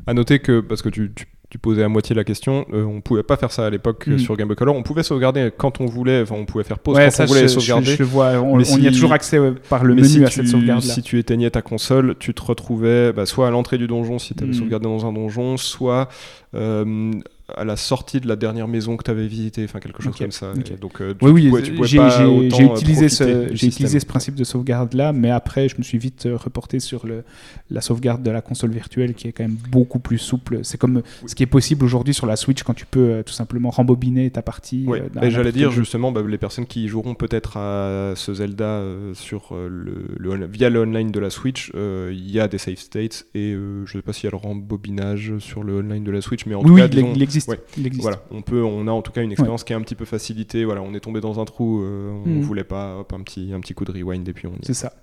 À noter que, parce que tu- tu posais à moitié la question, euh, on pouvait pas faire ça à l'époque euh, Mhm. sur Game Boy Color. On pouvait sauvegarder quand on voulait, enfin on pouvait faire pause ouais, quand ça, on voulait je, sauvegarder. je- je le vois. On, on y a si- toujours accès par le menu si à tu, cette sauvegarde-là. si tu éteignais ta console, tu te retrouvais bah, soit à l'entrée du donjon si tu avais Mhm. sauvegardé dans un donjon, soit euh, à la sortie de la dernière maison que tu avais visitée, enfin quelque chose comme ça. ok. Et donc euh, Oui, oui, tu pouvais j'ai utilisé, ce, utilisé principe de sauvegarde-là, mais après, je me suis vite euh, reporté sur le, la sauvegarde de la console virtuelle qui est quand même beaucoup plus souple. C'est comme ce qui est possible aujourd'hui sur la Switch quand tu peux euh, tout simplement rembobiner ta partie. Ouais. euh, j'allais dire justement, bah, les personnes qui joueront peut-être à ce Zelda sur le, le- via le online de la Switch, il y a des save states et je sais pas s'il y a le rembobinage sur le online de la Switch, mais en Oui, tout oui, cas, disons, existe. ouais. il existe. Voilà, on peut, on a en tout cas une expérience qui est un petit peu facilitée. Voilà, on est tombé dans un trou, euh, on Mhm. voulait pas, hop, un petit, un petit coup de rewind et puis on y. C'est ça.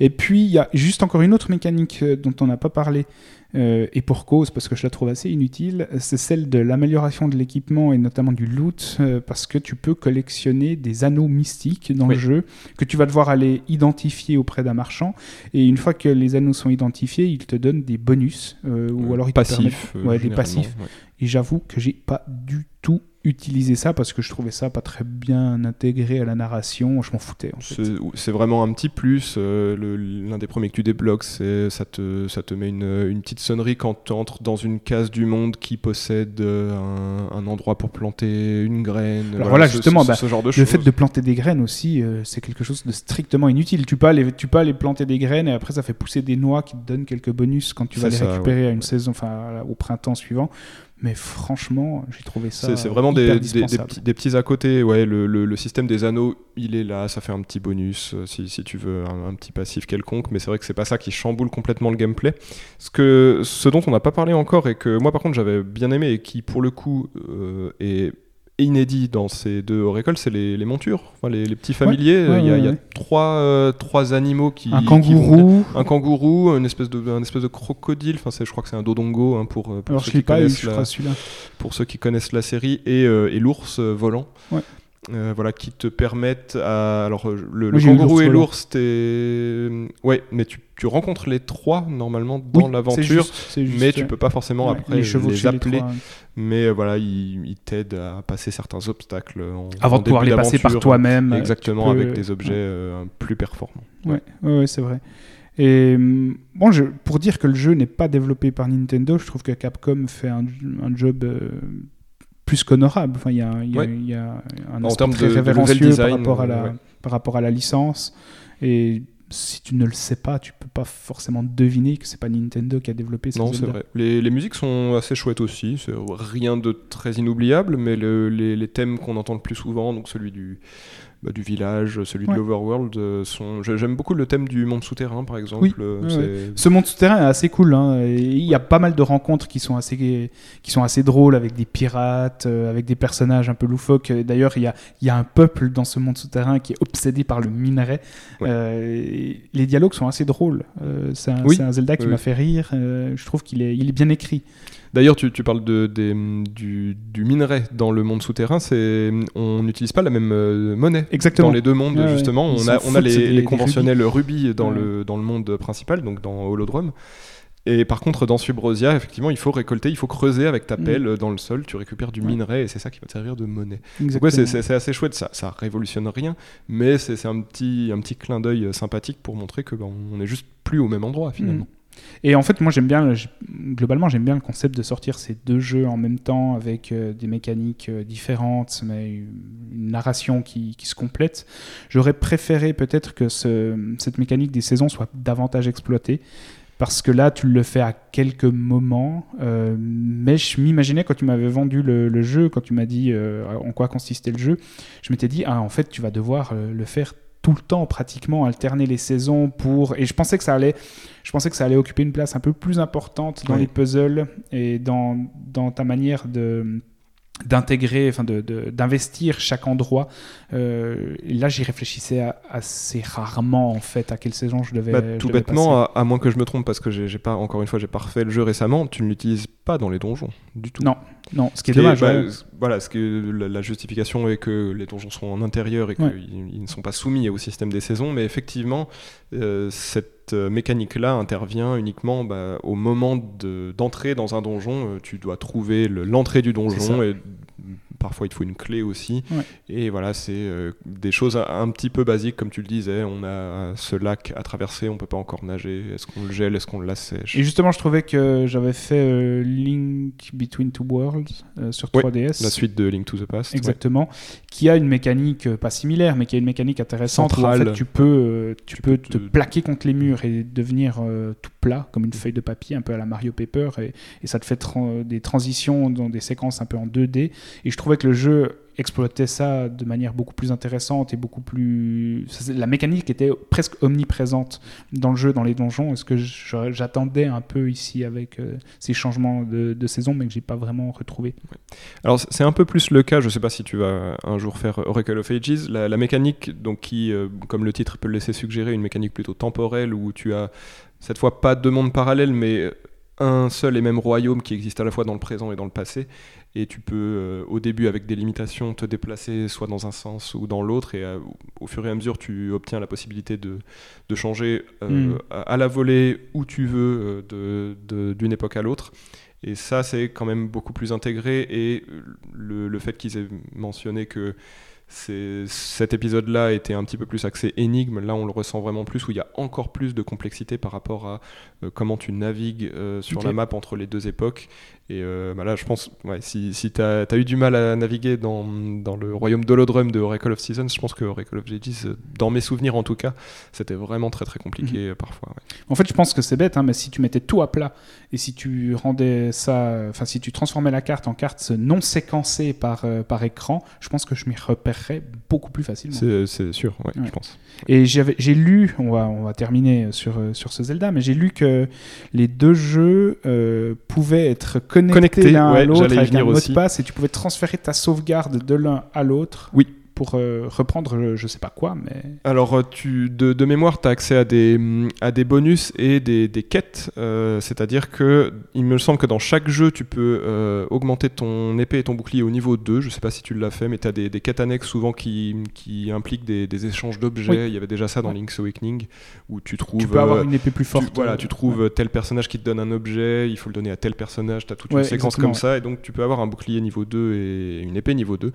Et puis, il y a juste encore une autre mécanique euh, dont on n'a pas parlé, euh, et pour cause, parce que je la trouve assez inutile, c'est celle de l'amélioration de l'équipement et notamment du loot, euh, parce que tu peux collectionner des anneaux mystiques dans Oui. le jeu, que tu vas devoir aller identifier auprès d'un marchand, et une fois que les anneaux sont identifiés, ils te donnent des bonus, euh, ou alors ils te passif, permettent- ouais, des passifs. ouais. Et j'avoue que j'ai pas du tout utilisé ça, parce que je trouvais ça pas très bien intégré à la narration, je m'en foutais en fait. C'est vraiment un petit plus. euh, L'un des premiers que tu débloques, c'est ça te, ça te met une, une petite sonnerie quand tu entres dans une case du monde qui possède euh, un, un endroit pour planter une graine. Alors voilà, ce- justement, ce, bah, ce genre de Le fait de planter des graines aussi, euh, c'est quelque chose de strictement inutile. Tu peux, aller, tu peux aller planter des graines et après ça fait pousser des noix qui te donnent quelques bonus quand tu vas les ça, récupérer à une saison, enfin au printemps suivant. Mais franchement, j'ai trouvé ça. C'est vraiment hyper des, des- des dispensable. petits, des petits à côté. Ouais, le, le- le système des anneaux, il est là, ça fait un petit bonus euh, si, si tu veux, un, un petit passif quelconque. Mais c'est vrai que c'est pas ça qui chamboule complètement le gameplay. Ce, que, ce dont on n'a pas parlé encore et que moi par contre j'avais bien aimé et qui pour le coup euh, est inédit dans ces deux Oracle, c'est les, les montures, enfin, les, les petits familiers. Ouais, il y a, ouais, il y a ouais. trois, euh, trois animaux qui. Un qui kangourou. un kangourou, une espèce de, un espèce de crocodile, enfin c'est- je crois que c'est un dodongo hein, pour, euh, pour, Alors ceux je qui pas connaissent je la- pour ceux qui connaissent la série, et, euh, et l'ours volant. Euh, voilà, qui te permettent à. Alors, euh, le, kangourou et l'ours, t'es. Ouais, mais tu, tu rencontres les trois normalement dans Oui, l'aventure, mais tu peux pas forcément Ouais, après les, appeler. trois. mais euh, voilà, ils, ils t'aident à passer certains obstacles en, Avant en de pouvoir les passer par toi-même. euh, Exactement, peux- avec des objets ouais. euh, plus performants. Ouais, ouais, c'est vrai. Et hum, bon, je, pour dire que le jeu n'est pas développé par Nintendo, je trouve que Capcom fait un, un job euh, plus qu'honorable. Enfin, il y a, y a- Ouais. il y a un aspect très de- révérencieux design, par, rapport à la, ouais. par rapport à la licence. Et si tu ne le sais pas, tu peux pas forcément deviner que c'est pas Nintendo qui a développé ce Non, c'est vrai. Les, les musiques sont assez chouettes aussi. C'est rien de très inoubliable, mais le- les, les thèmes qu'on entend le plus souvent, donc celui du, bah, du village, celui Ouais. de l'Overworld, euh, sont. j'ai- J'aime beaucoup le thème du monde souterrain, par exemple. Oui, Euh, Ce monde souterrain est assez cool. hein, Il y a pas mal de rencontres qui sont assez, qui sont assez drôles avec des pirates, euh, avec des personnages un peu loufoques. D'ailleurs, il y a, il y a un peuple dans ce monde souterrain qui est obsédé par le minerai. Ouais. Euh, les dialogues sont assez drôles. Euh, c'est un, Oui, c'est un Zelda qui m'a fait rire. Euh, je trouve qu'il est, il est bien écrit. D'ailleurs, tu, tu parles de, des- du, du minerai dans le monde souterrain. C'est, on n'utilise pas la même euh, monnaie. Exactement. Dans les deux mondes, Ouais, justement, on a, on a foutent, les, des- conventionnels rubis dans, Ouais. le, dans le monde principal, donc dans Holodrum. Et par contre, dans Subrosia, effectivement, il faut récolter, il faut creuser avec ta Mm. pelle dans le sol, tu récupères du minerai et c'est ça qui va te servir de monnaie. Ouais, c'est- assez chouette, ça, ça révolutionne rien, mais c'est un petit, un petit clin d'œil euh, sympathique pour montrer que ben, on est juste plus au même endroit finalement. Et en fait, moi j'aime bien, globalement, j'aime bien le concept de sortir ces deux jeux en même temps avec euh, des mécaniques euh, différentes, mais une narration qui, se complète. J'aurais préféré peut-être que ce- cette mécanique des saisons soit davantage exploitée. Parce que là, tu le fais à quelques moments. euh, mais je m'imaginais quand tu m'avais vendu le, jeu, quand tu m'as dit en quoi consistait le jeu, je m'étais dit, ah, en fait, tu vas devoir le faire tout le temps pratiquement, alterner les saisons pour. Et je pensais que ça allait je pensais que ça allait occuper une place un peu plus importante dans les puzzles et dans, dans ta manière de d'intégrer, enfin de- de- d'investir chaque endroit. Euh, là, j'y réfléchissais à- assez rarement en fait à quelle saison je devais. Bah, je tout devais bêtement, à, à moins que je me trompe, parce que j'ai pas, encore une fois, j'ai pas refait le jeu récemment, tu ne l'utilises pas dans les donjons du tout. Non, non, ce qui est Ce est- dommage. bah, ouais. Voilà, ce que la, la justification est que les donjons sont en intérieur et qu'ils Ouais. ne sont pas soumis au système des saisons, mais effectivement, euh, cette euh, mécanique-là intervient uniquement bah, au moment de- d'entrer dans un donjon. Euh, tu dois trouver le- l'entrée du donjon et parfois il te faut une clé aussi. Ouais. Et voilà, c'est euh, des choses un, petit peu basiques, comme tu le disais. On a ce lac à traverser, on peut pas encore nager. Est-ce qu'on le gèle, est-ce qu'on le l'assèche? Et justement, je trouvais que j'avais fait euh, Link Between Two Worlds euh, sur Ouais, 3DS. La suite de Link to the Past. ouais. Exactement, qui a une mécanique pas similaire, mais qui a une mécanique intéressante où en Centrale. fait tu peux, tu Tu peux te te- plaquer contre les murs et devenir tout plat comme une feuille de papier, un peu à la Mario Paper, et, et ça te fait des transitions dans des séquences un peu en 2D. Et je trouvais que le jeu exploitait ça de manière beaucoup plus intéressante et beaucoup plus. La mécanique était presque omniprésente dans le jeu, dans les donjons. Est-ce que j'attendais un peu ici avec euh, ces changements de, saison, mais que j'ai pas vraiment retrouvé. Alors c'est un peu plus le cas, je sais pas si tu vas un jour faire Oracle of Ages, la, la mécanique donc qui, euh, comme le titre peut le laisser suggérer, une mécanique plutôt temporelle où tu as cette fois pas deux mondes parallèles mais un seul et même royaume qui existe à la fois dans le présent et dans le passé et tu peux euh, au début avec des limitations te déplacer soit dans un sens ou dans l'autre et euh, au fur et à mesure tu obtiens la possibilité de, de changer euh, Mm. à, à la volée où tu veux euh, de- de- d'une époque à l'autre et ça, c'est quand même beaucoup plus intégré. Et le, le fait qu'ils aient mentionné que cet épisode-là était un petit peu plus axé énigme, là on le ressent vraiment plus, où il y a encore plus de complexité par rapport à euh, comment tu navigues euh, sur la map entre les deux époques. Et euh, bah là, je pense, ouais, si, si tu as, eu du mal à naviguer dans, dans le royaume d'Holodrum de Oracle of Seasons, je pense que Oracle of Ages, euh, dans mes souvenirs en tout cas, c'était vraiment très très compliqué euh, parfois. ouais. En fait, je pense que c'est bête, hein, mais si tu mettais tout à plat et si tu rendais ça, enfin, si tu transformais la carte en carte non séquencée par, euh, par écran, je pense que je m'y transférerait beaucoup plus facilement. C'est sûr, ouais, je pense. Et j'ai lu, on va, on va terminer sur, sur ce Zelda, mais j'ai lu que les deux jeux euh, pouvaient être connectés, l'un à l'autre avec un mot aussi. de passe et tu pouvais transférer ta sauvegarde de l'un à l'autre. Oui. Pour euh, reprendre, je sais pas quoi, mais. Alors, euh, tu, de, de mémoire, tu as accès à des, à des bonus et des, des quêtes. euh, C'est-à-dire que, il me semble que dans chaque jeu, tu peux euh, augmenter ton épée et ton bouclier au niveau 2. Je sais pas si tu l'as fait, mais tu as des, des quêtes annexes souvent qui, qui impliquent des, des échanges d'objets. Oui. Il y avait déjà ça dans Ouais. Link's Awakening, où tu trouves. Tu peux avoir une épée plus tu- forte. voilà, euh, tu trouves tel personnage qui te donne un objet, il faut le donner à tel personnage, tu as toute Ouais, une séquence comme ça, et donc tu peux avoir un bouclier niveau 2 et une épée niveau 2.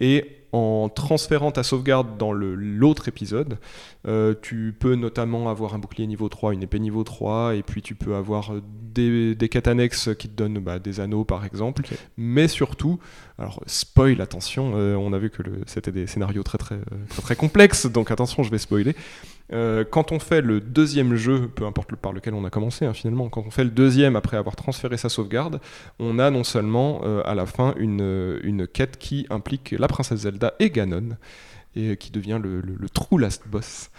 Et en transférant ta sauvegarde dans l'autre épisode, euh, tu peux notamment avoir un bouclier niveau 3, une épée niveau 3, et puis tu peux avoir des, des quêtes annexes qui te donnent bah, des anneaux par exemple. Mais surtout, alors spoil, attention, euh, on a vu que c'était des scénarios très très, très très complexes, donc attention, je vais spoiler. Euh, quand on fait le deuxième jeu, peu importe le par lequel on a commencé hein, finalement, quand on fait le deuxième après avoir transféré sa sauvegarde, on a non seulement à la fin une, une quête qui implique la princesse Zelda et Ganon, et qui devient le, le- le true last boss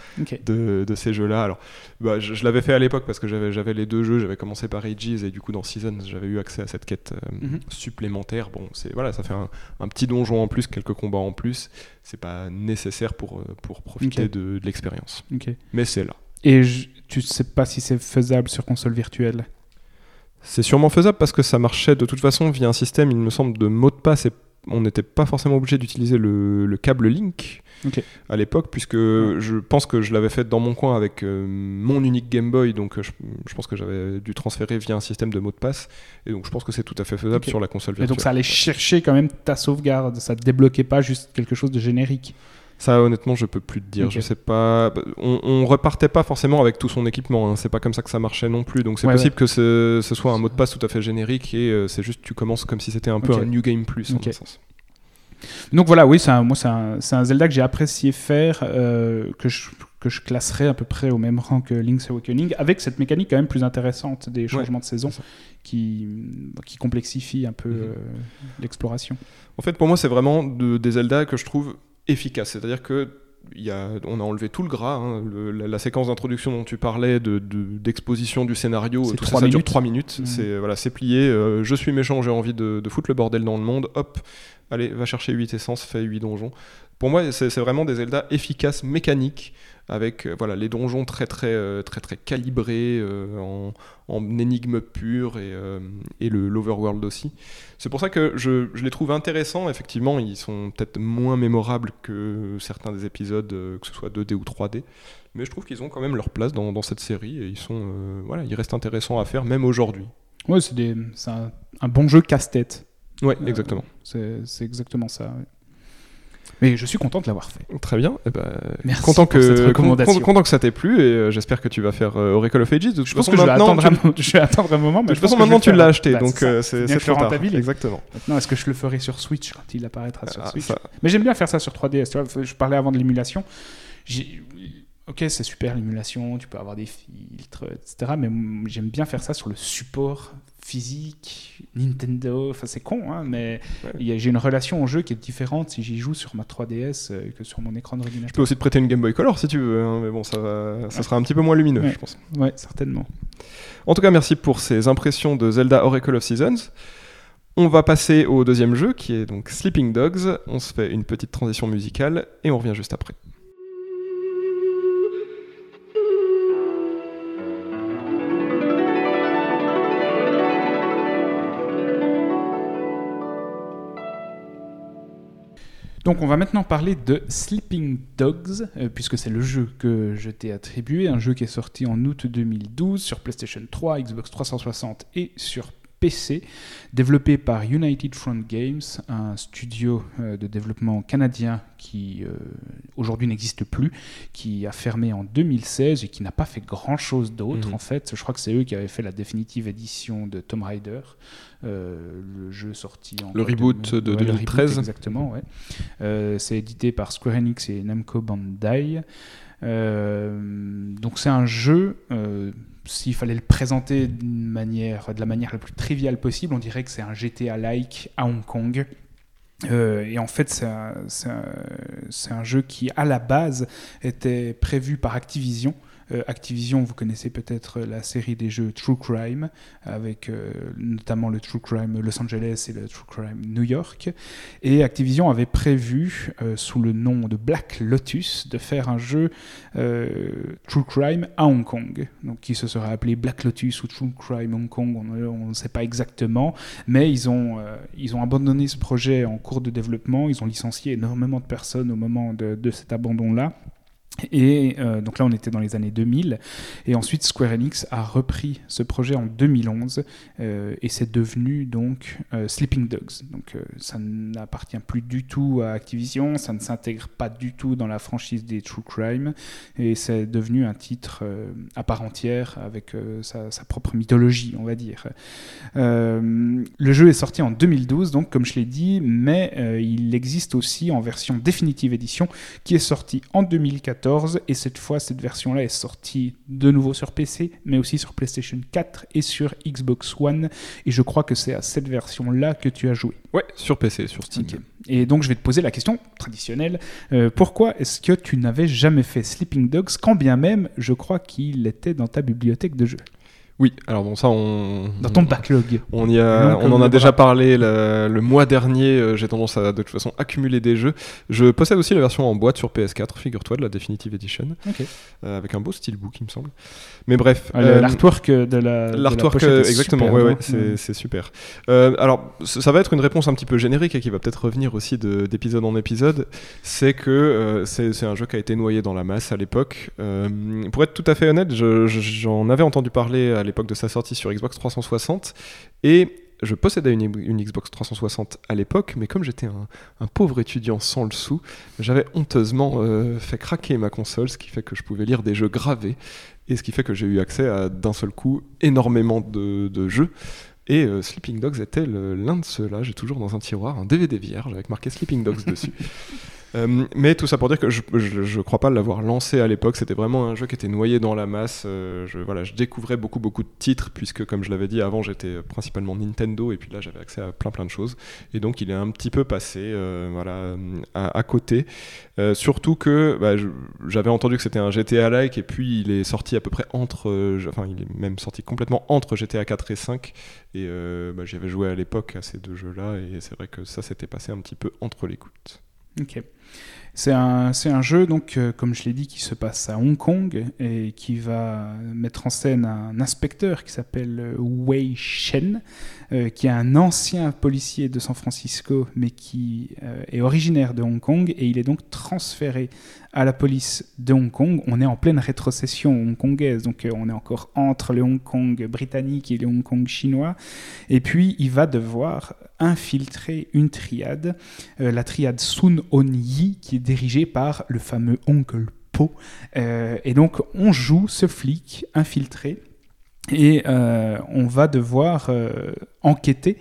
de, de ces jeux-là. Alors, bah, je, je l'avais fait à l'époque parce que j'avais les deux jeux, j'avais commencé par Ages et du coup dans Seasons j'avais eu accès à cette quête euh, Mhm. supplémentaire. Bon, c'est voilà, ça fait un, un petit donjon en plus, quelques combats en plus. C'est pas nécessaire pour, euh, pour profiter de, de l'expérience, mais c'est là. Et je- tu sais pas si c'est faisable sur console virtuelle? C'est sûrement faisable parce que ça marchait de toute façon via un système, il me semble, de mot de passe et on n'était pas forcément obligé d'utiliser le, le câble Link à l'époque, puisque je pense que je l'avais fait dans mon coin avec euh, mon unique Game Boy, donc euh, je, je pense que j'avais dû transférer via un système de mot de passe, et donc je pense que c'est tout à fait faisable sur la console Et virtuelle. donc ça allait chercher quand même ta sauvegarde. Ça te débloquait pas juste quelque chose de générique. Ça, honnêtement, je peux plus te dire. Je sais pas. On, on repartait pas forcément avec tout son équipement. hein. C'est pas comme ça que ça marchait non plus. Donc c'est Ouais, possible que ce, ce soit un mot de passe tout à fait générique et euh, c'est juste tu commences comme si c'était un peu Ok. un New Game Plus en un sens. Donc voilà, oui, c'est un- moi c'est un, Zelda que j'ai apprécié faire, euh, que, je, que je classerais à peu près au même rang que Link's Awakening, avec cette mécanique quand même plus intéressante des changements de saison qui, qui complexifie un peu Mhm. euh, l'exploration. En fait, pour moi, c'est vraiment de- des Zelda que je trouve efficaces. C'est-à-dire que y a, on a enlevé tout le gras. hein. Le- la, la séquence d'introduction dont tu parlais, de- de- d'exposition du scénario, tout ça, dure minutes. 3 minutes. C'est voilà, c'est plié. euh, je suis méchant, j'ai envie de, de foutre le bordel dans le monde. Hop, allez, va chercher 8 essences, fais 8 donjons. Pour moi, c'est vraiment des Zelda efficaces, mécaniques, avec euh, voilà, les donjons très très euh, très très calibrés euh, en, en énigmes pures et, et le l'overworld aussi. C'est pour ça que je, je les trouve intéressants. Effectivement, ils sont peut-être moins mémorables que certains des épisodes, que ce soit 2D ou 3D. Mais je trouve qu'ils ont quand même leur place dans, dans cette série et ils sont voilà, ils restent intéressants à faire même aujourd'hui. Ouais, c'est un, un bon jeu casse-tête. Ouais, exactement. C'est c'est exactement ça. ouais. Mais je suis content de l'avoir fait. Très bien. Eh ben, Merci content pour cette que recommandation. content, que ça t'ait plu et euh, j'espère que tu vas faire euh, Oracle of Ages. De toute Je pense que je vais, attendre tu- un, [LAUGHS] je vais attendre un moment. Mais de toute façon, maintenant tu l'as acheté, Bah, donc c'est euh, trop tard. Exactement. Maintenant, est-ce que je le ferai sur Switch quand il apparaîtra sur Ah, Switch ça- Mais j'aime bien faire ça sur 3DS. Tu vois, je parlais avant de l'émulation. Ok, c'est super l'émulation, tu peux avoir des filtres, etc. Mais j'aime bien faire ça sur le support physique, Nintendo. Enfin, c'est con, hein, mais Ouais. j'ai une relation au jeu qui est différente si j'y joue sur ma 3DS euh, que sur mon écran Je d'ordinateur. peux aussi te prêter une Game Boy Color si tu veux, hein, mais bon, ça, va- ça sera un petit peu moins lumineux, Ouais. je pense. Ouais, certainement. En tout cas, merci pour ces impressions de Zelda Oracle of Seasons. On va passer au deuxième jeu qui est donc Sleeping Dogs. On se fait une petite transition musicale et on revient juste après. Donc on va maintenant parler de Sleeping Dogs, euh, puisque c'est le jeu que je t'ai attribué, un jeu qui est sorti en août 2012 sur PlayStation 3, Xbox 360 et sur PC, développé par United Front Games, un studio euh, de développement canadien qui euh, aujourd'hui n'existe plus, qui a fermé en 2016 et qui n'a pas fait grand-chose d'autre Mhm. en fait. Je crois que c'est eux qui avaient fait la définitive édition de Tomb Raider, le jeu sorti en Le reboot de le 2013. exactement, ouais. Euh, c'est édité par Square Enix et Namco Bandai. Euh, donc c'est un jeu. euh, S'il fallait le présenter d'une manière, de la manière la plus triviale possible, on dirait que c'est un GTA-like à Hong Kong. Euh, et en fait, c'est un, un, un, jeu qui, à la base, était prévu par Activision euh, Activision, vous connaissez peut-être la série des jeux True Crime, avec euh, notamment le True Crime Los Angeles et le True Crime New York. Et Activision avait prévu, euh, sous le nom de Black Lotus, de faire un jeu True Crime à Hong Kong, donc qui se serait appelé Black Lotus ou True Crime Hong Kong, on ne sait pas exactement, mais ils ont, ils ont abandonné ce projet en cours de développement, ils ont licencié énormément de personnes au moment de, de cet abandon-là. Et euh, donc là, on était dans les années 2000. Et ensuite, Square Enix a repris ce projet en 2011 euh, et c'est devenu donc euh, Sleeping Dogs. Donc ça n'appartient plus du tout à Activision, ça ne s'intègre pas du tout dans la franchise des True Crime et c'est devenu un titre à part entière avec sa, sa, propre mythologie, on va dire. le jeu est sorti en 2012, donc comme je l'ai dit, mais il existe aussi en version définitive édition qui est sortie en 2014 et cette fois cette version-là est sortie de nouveau sur PC, mais aussi sur PlayStation 4 et sur Xbox One. Et je crois que c'est à cette version-là que tu as joué. Ouais, sur PC, sur Steam. Et donc je vais te poser la question traditionnelle euh, pourquoi est-ce que tu n'avais jamais fait Sleeping Dogs, quand bien même je crois qu'il était dans ta bibliothèque de jeux? Oui, alors bon, ça, on. Dans ton backlog. On, y a, on en a déjà parlé le, mois dernier. Euh, j'ai tendance à, de toute façon, accumuler des jeux. Je possède aussi la version en boîte sur PS4, figure-toi, de la Definitive Edition. Euh, avec un beau steelbook, il me semble. Mais bref. Ah, euh, l'artwork de la. L'artwork, exactement, ouais, ouais, c'est super. alors, ça va être une réponse un petit peu générique et qui va peut-être revenir aussi d'épisode en épisode. C'est que c'est un jeu qui a été noyé dans la masse à l'époque. pour être tout à fait honnête, j'en avais entendu parler à l'époque de sa sortie sur Xbox 360. Et je possédais une, Xbox 360 à l'époque, mais comme j'étais un, pauvre étudiant sans le sou, j'avais honteusement euh, fait craquer ma console, ce qui fait que je pouvais lire des jeux gravés, et ce qui fait que j'ai eu accès à d'un seul coup énormément de, jeux. Et euh, Sleeping Dogs était l'un de ceux-là. J'ai toujours dans un tiroir un DVD vierge avec marqué Sleeping Dogs [LAUGHS] dessus. Euh, mais tout ça pour dire que je ne crois pas l'avoir lancé à l'époque. C'était vraiment un jeu qui était noyé dans la masse. Euh, je, voilà, je découvrais beaucoup, beaucoup de titres, puisque, comme je l'avais dit avant, j'étais principalement Nintendo, et puis là, j'avais accès à plein, plein de choses. Et donc, il est un petit peu passé euh, voilà, à, côté. surtout que bah, j'avais entendu que c'était un GTA-like, et puis il est sorti à peu près entre. enfin, il est même sorti complètement entre GTA 4 et 5. Et bah, j'avais joué à l'époque à ces deux jeux-là, et c'est vrai que ça s'était passé un petit peu entre les gouttes. Ok. C'est un, un, jeu, donc, euh, comme je l'ai dit, qui se passe à Hong Kong et qui va mettre en scène un inspecteur qui s'appelle euh, Wei Shen, euh, qui est un ancien policier de San Francisco, mais qui est originaire de Hong Kong et il est donc transféré à la police de Hong Kong. On est en pleine rétrocession hongkongaise, donc on est encore entre le Hong Kong britannique et le Hong Kong chinois. Et puis il va devoir infiltrer une triade, la triade Sun On Qui est dirigé par le fameux Oncle Po. Euh, et donc, on joue ce flic infiltré et euh, on va devoir euh, enquêter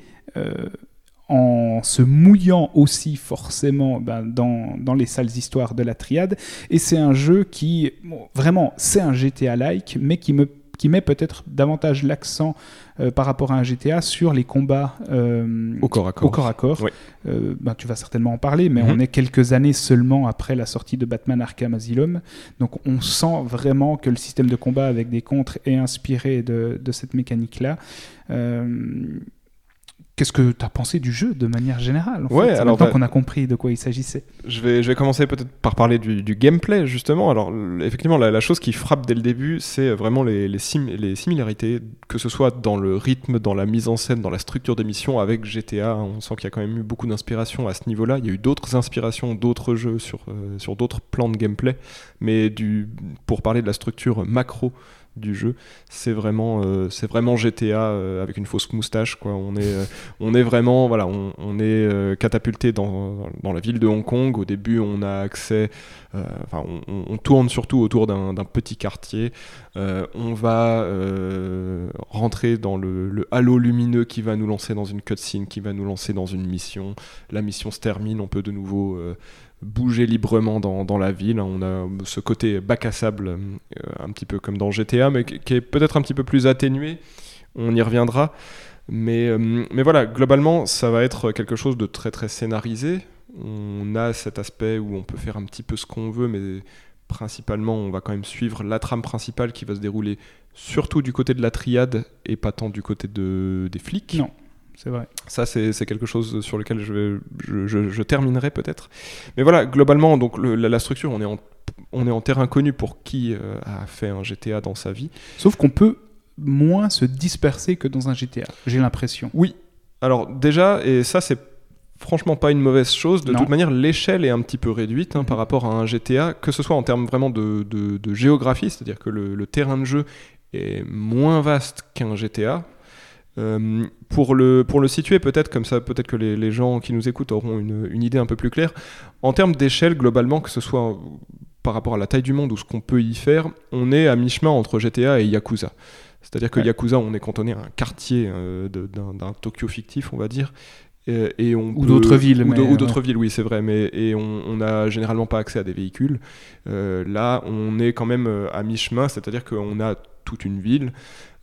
en se mouillant aussi forcément ben, dans, dans, les sales histoires de la triade. Et c'est un jeu qui, vraiment, c'est un GTA-like, mais qui me qui met peut-être davantage l'accent euh, par rapport à un GTA sur les combats euh, au corps à corps. Au corps, à corps. Euh, ben, tu vas certainement en parler, mais mhm. on est quelques années seulement après la sortie de Batman Arkham Asylum. Donc on sent vraiment que le système de combat avec des contres est inspiré de, de cette mécanique-là. Qu'est-ce que tu as pensé du jeu de manière générale en ouais, fait, alors maintenant qu'on a compris de quoi il s'agissait? Je vais, je vais commencer peut-être par parler du, gameplay justement. Alors effectivement, la, chose qui frappe dès le début, c'est vraiment les, les, les, similarités, que ce soit dans le rythme, dans la mise en scène, dans la structure des missions avec GTA. On sent qu'il y a quand même eu beaucoup d'inspiration à ce niveau-là. Il y a eu d'autres inspirations, d'autres jeux sur, euh, sur d'autres plans de gameplay, mais du, pour parler de la structure macro du jeu. C'est vraiment, euh, vraiment GTA euh, avec une fausse moustache. Quoi. On, est, euh, on est vraiment voilà, on, est catapulté dans, dans, la ville de Hong Kong. Au début, on a accès, on, tourne surtout autour d'un petit quartier. on va rentrer dans le, le, halo lumineux qui va nous lancer dans une cutscene, qui va nous lancer dans une mission. La mission se termine, on peut de nouveau bouger librement dans, la ville. On a ce côté bac à sable, euh, un petit peu comme dans GTA, mais qui est peut-être un petit peu plus atténué. On y reviendra. Mais, euh, mais voilà, globalement, ça va être quelque chose de très très scénarisé. On a cet aspect où on peut faire un petit peu ce qu'on veut, mais principalement, on va quand même suivre la trame principale qui va se dérouler surtout du côté de la triade et pas tant du côté de, des flics. Non, c'est vrai. Ça, c'est quelque chose sur lequel je, vais- je, je- je terminerai peut-être. Mais voilà, globalement, donc le- la, la structure, on est en, on est en terrain connu pour qui euh, a fait un GTA dans sa vie. Sauf qu'on peut moins se disperser que dans un GTA, j'ai l'impression. Oui. Alors déjà, et ça c'est franchement pas une mauvaise chose, de Non. toute manière l'échelle est un petit peu réduite hein, Mhm. par rapport à un GTA, que ce soit en termes vraiment de, de- de géographie, c'est-à-dire que le, le terrain de jeu est moins vaste qu'un GTA. Euh, pour, le, pour le situer peut-être comme ça, peut-être que les, les gens qui nous écoutent auront une, une idée un peu plus claire. En termes d'échelle, globalement, que ce soit par rapport à la taille du monde ou ce qu'on peut y faire, on est à mi-chemin entre GTA et Yakuza. C'est-à-dire que Ouais. Yakuza, on est cantonné à un quartier euh, d'un Tokyo fictif, on va dire. Et, et on Ou peut- d'autres villes, Ou, oui, c'est vrai. Mais, et on n'a généralement pas accès à des véhicules. Euh, là, on est quand même euh, à mi-chemin, c'est-à-dire qu'on a toute une ville,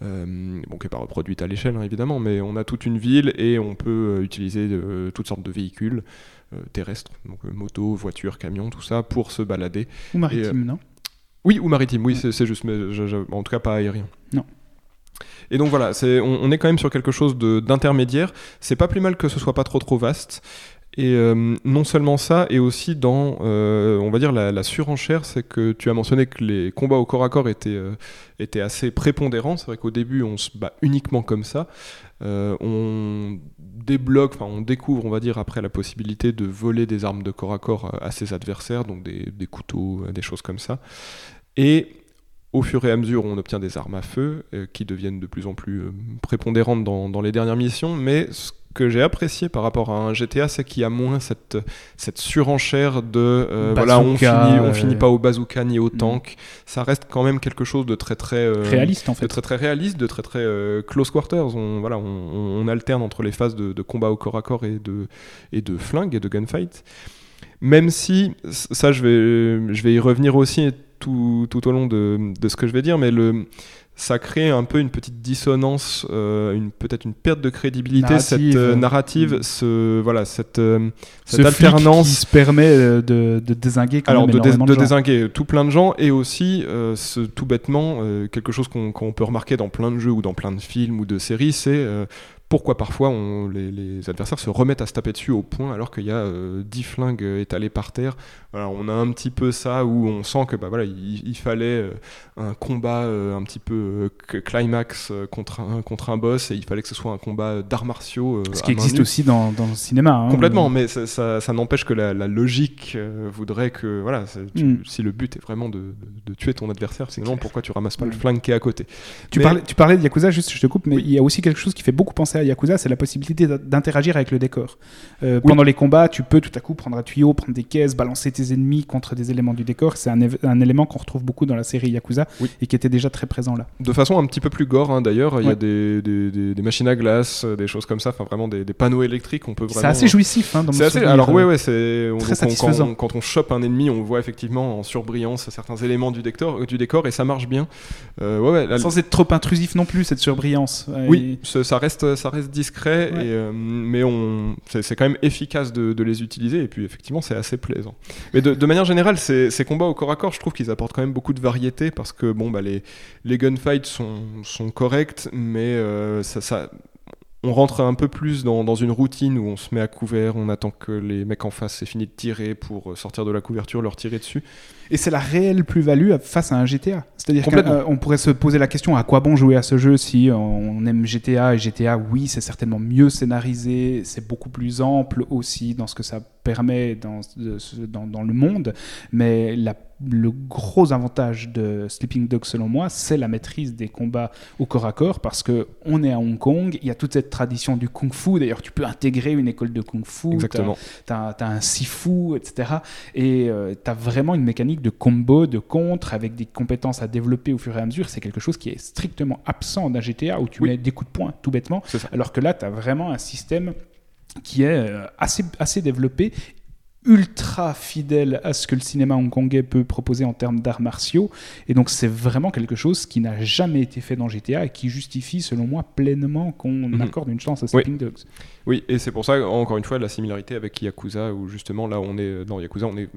euh, bon, qui n'est pas reproduite à l'échelle, hein, évidemment, mais on a toute une ville et on peut utiliser toutes sortes de véhicules euh, terrestres, donc motos, voitures, camions, tout ça, pour se balader. Ou maritime, non? Oui, ou maritime, oui, Ouais. c'est- c'est juste, mais je- je- en tout cas pas aérien. Non. Et donc voilà, on, est quand même sur quelque chose de, d'intermédiaire. C'est pas plus mal que ce soit pas trop trop vaste. Et euh, non seulement ça, et aussi dans, euh, on va dire, la, surenchère, c'est que tu as mentionné que les combats au corps à corps étaient, euh, étaient assez prépondérants. C'est vrai qu'au début, on se bat uniquement comme ça. On débloque, enfin on découvre, on va dire, après la possibilité de voler des armes de corps à corps à ses adversaires, donc des, des couteaux, des choses comme ça. Et au fur et à mesure, on obtient des armes à feu euh, qui deviennent de plus en plus euh, prépondérantes dans, dans les dernières missions. Mais ce que j'ai apprécié par rapport à un GTA, c'est qu'il y a moins cette, cette surenchère de euh, voilà, on finit, on finit pas au bazooka ni au Mm. tank. Ça reste quand même quelque chose de très très Réaliste, en de fait. très très réaliste, de très très close quarters. On, voilà, on, on- on alterne entre les phases de, de combat au corps à corps et de, et de flingue et de gunfight. Même si, ça je vais, je vais y revenir aussi tout, tout au long de, de ce que je vais dire, mais le, ça crée un peu une petite dissonance, euh, une, peut-être une perte de crédibilité, Narrative. cette euh, narrative, Mm. ce, voilà, cette, euh, Ce cette alternance. qui se permet euh, de, de désinguer quand Alors même de, désinguer tout plein de gens et aussi euh, ce, tout bêtement euh, quelque chose qu'on qu'on peut remarquer dans plein de jeux ou dans plein de films ou de séries, c'est euh, pourquoi parfois les, les adversaires se remettent à se taper dessus au point alors qu'il y a euh, 10 flingues euh, étalées par terre. Voilà, on a un petit peu ça où on sent que bah, voilà, il, il fallait euh, un combat euh, un petit peu euh, climax contre, un, contre un boss et il fallait que ce soit un combat d'arts martiaux. Ce qui existe nue. aussi dans, dans le cinéma. hein. Complètement, mais ça, ça- ça n'empêche que la, la logique voudrait que, voilà, tu- Mm. si le but est vraiment de, de- de tuer ton adversaire, sinon pourquoi tu ramasses pas le Mm. flingue qui est à côté? Tu, Mais- parlais, tu parlais de Yakuza, juste je te coupe, mais Oui. il y a aussi quelque chose qui fait beaucoup penser à Yakuza, c'est la possibilité d'interagir avec le décor. Euh, Oui. Pendant les combats, tu peux tout à coup prendre un tuyau, prendre des caisses, balancer tes ennemis contre des éléments du décor. C'est un, élément qu'on retrouve beaucoup dans la série Yakuza Oui. et qui était déjà très présent là. De façon un petit peu plus gore, hein, d'ailleurs, il y a des, des- des- des machines à glace, euh, des choses comme ça, enfin vraiment des, panneaux électriques, on peut vraiment... C'est assez jouissif hein, dans C'est assez. Alors ouais, ouais, c'est Très on- satisfaisant. Quand, on chope un ennemi, on voit effectivement en surbrillance certains éléments du décor, du décor et ça marche bien. Euh, ouais, ouais, la- Sans être trop intrusif non plus, cette surbrillance. Oui, ça, ça reste, ça reste discret, et, euh, mais on, c'est, c'est quand même efficace de, de les utiliser, et puis effectivement, c'est assez plaisant. Mais de, manière générale, ces, combats au corps à corps, je trouve qu'ils apportent quand même beaucoup de variété, parce que bon, bah, les, gunfights sont, corrects, mais euh, ça, on rentre un peu plus dans, dans une routine où on se met à couvert, on attend que les mecs en face aient fini de tirer pour sortir de la couverture, leur tirer dessus. Et c'est la réelle plus-value face à un GTA. C'est-à-dire qu'on pourrait se poser la question à quoi bon jouer à ce jeu si on aime GTA et GTA, oui, c'est certainement mieux scénarisé, c'est beaucoup plus ample aussi dans ce que ça permet dans, dans, dans le monde. Mais la- le gros avantage de Sleeping Dog, selon moi, c'est la maîtrise des combats au corps à corps parce que on est à Hong Kong, il y a toute cette tradition du kung fu. D'ailleurs, tu peux intégrer une école de kung fu. Exactement. tu as, un sifu, etc. Et tu as vraiment une mécanique de combo, de contre, avec des compétences à développer au fur et à mesure. C'est quelque chose qui est strictement absent d'un GTA où tu Oui. mets des coups de poing, tout bêtement. Alors que là, tu as vraiment un système qui est euh, assez, assez développé ultra fidèle à ce que le cinéma hongkongais peut proposer en termes d'arts martiaux. Et donc c'est vraiment quelque chose qui n'a jamais été fait dans GTA et qui justifie, selon moi, pleinement qu'on Mhm. accorde une chance à Sleeping Dogs. Oui, et c'est pour ça, encore une fois, la similarité avec Yakuza, où justement là, on est dans Yakuza, on est